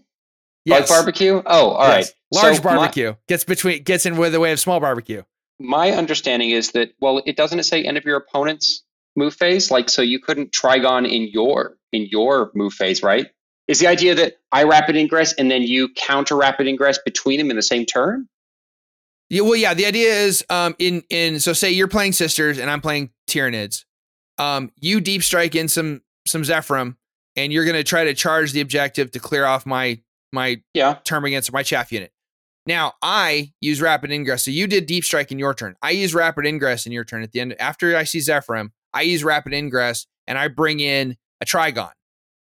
yes. Bug barbecue? Oh, all right. Yes. Large So my- barbecue gets between gets in with the way of small barbecue. My, understanding is that well, it doesn't it say end of your opponent's move phase? Like, so you couldn't Trygon in your in your move phase, right? Is the idea that I rapid ingress and then you counter rapid ingress between them in the same turn? Yeah, well, yeah. The idea is, um, in in so say you're playing sisters and I'm playing Tyranids. Um, you deep strike in some some Zephyrim, and you're gonna try to charge the objective to clear off my my Yeah. termagants my chaff unit. Now I use rapid ingress. So you did deep strike in your turn. I use rapid ingress in your turn. At the end, after I see Zephyrim, I use rapid ingress and I bring in a Trygon,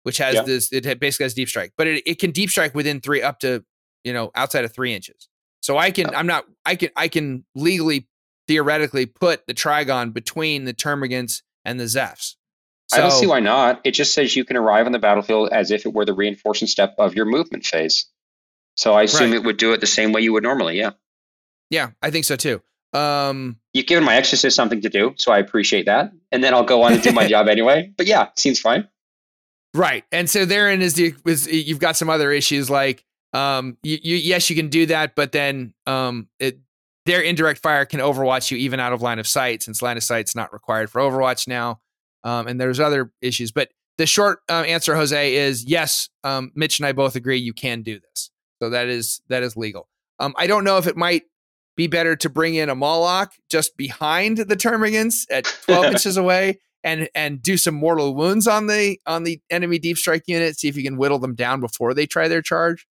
which has Yeah. this. It basically has deep strike, but it, it can deep strike within three up to you know outside of three inches. So I can. I'm not. I can. I can legally, theoretically, put the Trygon between the Termagants and the Zephs. I don't see why not. It just says you can arrive on the battlefield as if it were the reinforcing step of your movement phase. So I assume Right. it would do it the same way you would normally. Yeah. Yeah, I think so too. Um, You've given my exorcist something to do, so I appreciate that. And then I'll go on and do my [laughs] job anyway. But yeah, seems fine. Right. And so therein is the is you've got some other issues like um, you, you, yes, you can do that, but then um, it, their indirect fire can overwatch you even out of line of sight, since line of sight's not required for Overwatch now. Um, and there's other issues, but the short uh, answer, Jose, is yes. Um, Mitch and I both agree you can do this, so that is that is legal. Um, I don't know if it might be better to bring in a Mawloc just behind the Termagants at 12 [laughs] inches away and and do some mortal wounds on the on the enemy deep strike unit, see if you can whittle them down before they try their charge.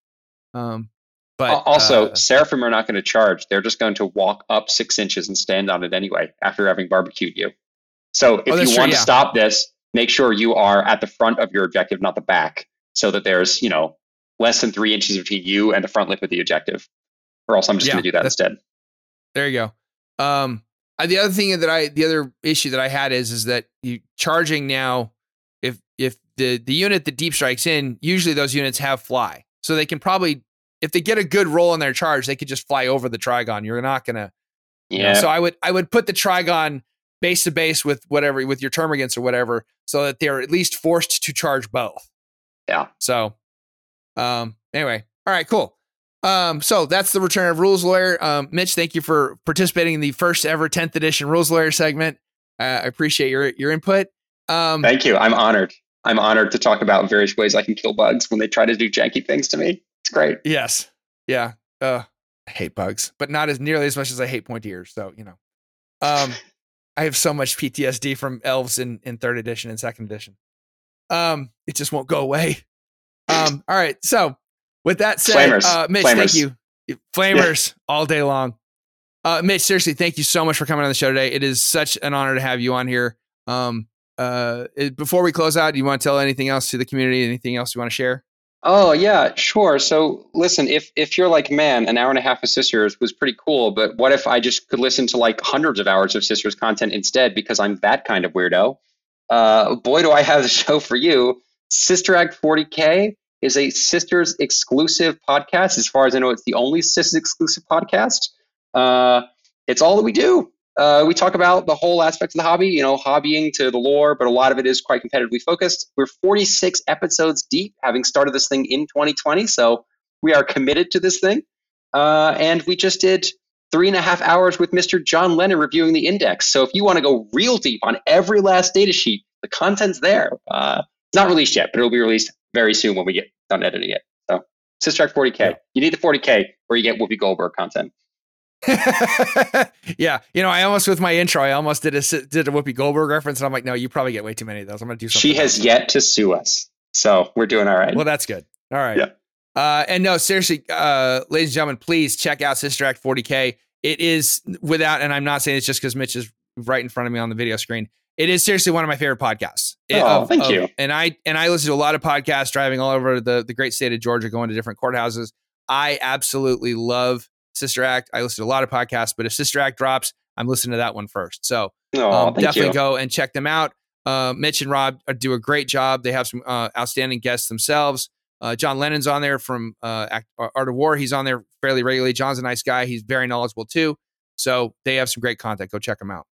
Um, but also, uh, Seraphim are not going to charge. They're just going to walk up six inches and stand on it anyway after having barbecued you. So if Oh, you true, want yeah. to stop this, make sure you are at the front of your objective, not the back, so that there's you know less than three inches between you and the front lip of the objective. Or else I'm just Yeah, going to do that instead. There you go. Um, the other thing that I, the other issue that I had is, is that you charging now, if if the the unit that deep strikes in, usually those units have fly, so they can probably, if they get a good roll on their charge, they could just fly over the Trygon. You're not gonna, you know, Yeah. so I would I would put the Trygon base to base with whatever with your Termagants or whatever, so that they're at least forced to charge both. Yeah. So, um, anyway, all right, cool. Um, so that's the return of Rules Lawyer. Um, Mitch, thank you for participating in the first ever 10th edition Rules Lawyer segment. Uh, I appreciate your your input. Um, Thank you. I'm honored. I'm honored to talk about various ways I can kill bugs when they try to do janky things to me. It's great. yes, yeah. Uh, I hate bugs, but not as nearly as much as I hate pointy ears. So you know, um, [laughs] I have so much PTSD from elves in in third edition and second edition. Um, it just won't go away. Um, all right. So with that said, Flamers. uh, Mitch, thank you. Flamers all day long. Uh, Mitch, seriously, thank you so much for coming on the show today. It is such an honor to have you on here. Um, uh, before we close out, do you want to tell anything else to the community? Anything else you want to share? Oh yeah, sure. So listen, if if you're like, man, an hour and a half of Sisters was pretty cool, but what if I just could listen to like hundreds of hours of Sisters content instead because I'm that kind of weirdo? Uh, boy, do I have the show for you. Sister Act 40K is a Sisters exclusive podcast. As far as I know, it's the only Sisters exclusive podcast. Uh, it's all that we do. Uh, we talk about the whole aspect of the hobby, you know, hobbying to the lore, but a lot of it is quite competitively focused. We're 46 episodes deep, having started this thing in 2020, so we are committed to this thing. Uh, and we just did three and a half hours with Mr. John Lennon reviewing the index. So if you want to go real deep on every last data sheet, the content's there. Uh, it's not released yet, but it'll be released very soon when we get done editing it. So Sister Act 40K. Yeah. You need the 40K where you get Whoopi Goldberg content. [laughs] yeah, you know, I almost with my intro, I almost did a did a Whoopi Goldberg reference, and I'm like, no, you probably get way too many of those. I'm gonna do something. She has else. yet to sue us. So we're doing all right. Well, that's good. All right. Yeah. Uh, and no, seriously, uh, ladies and gentlemen, please check out Sister Act 40K. It is without, and I'm not saying it's just because Mitch is right in front of me on the video screen. It is seriously one of my favorite podcasts. It- Oh, thank you. And I and I listen to a lot of podcasts driving all over the the great state of Georgia, going to different courthouses. I absolutely love Sister Act. I listen to a lot of podcasts, but if Sister Act drops, I'm listening to that one first. So Oh, um, definitely you. go and check them out. Uh, Mitch and Rob uh, do a great job. They have some uh, outstanding guests themselves. Uh, John Lennon's on there from uh, Act- Art of War. He's on there fairly regularly. John's a nice guy. He's very knowledgeable too. So they have some great content. Go check them out.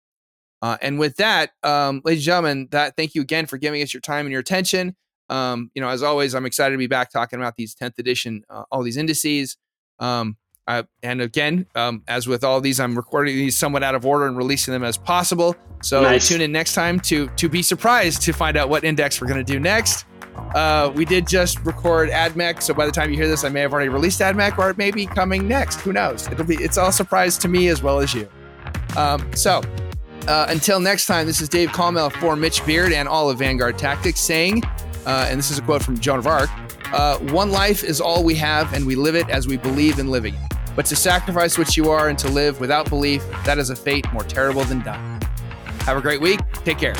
Uh, and with that, um, ladies and gentlemen, that thank you again for giving us your time and your attention. Um, you know, as always, I'm excited to be back talking about these 10th edition, uh, all these indices. Um, I, and again, um, as with all these, I'm recording these somewhat out of order and releasing them as possible. So Nice. tune in next time to to be surprised to find out what index we're going to do next. Uh, we did just record AdMech, so by the time you hear this, I may have already released AdMech, or it may be coming next. Who knows? It'll be it's all a surprise to me as well as you. Um, so uh, until next time, this is Dave Calmel for Mitch Beard and all of Vanguard Tactics saying, uh, and this is a quote from Joan of Arc uh, One life is all we have, and we live it as we believe in living. But to sacrifice what you are and to live without belief, that is a fate more terrible than dying. Have a great week. Take care.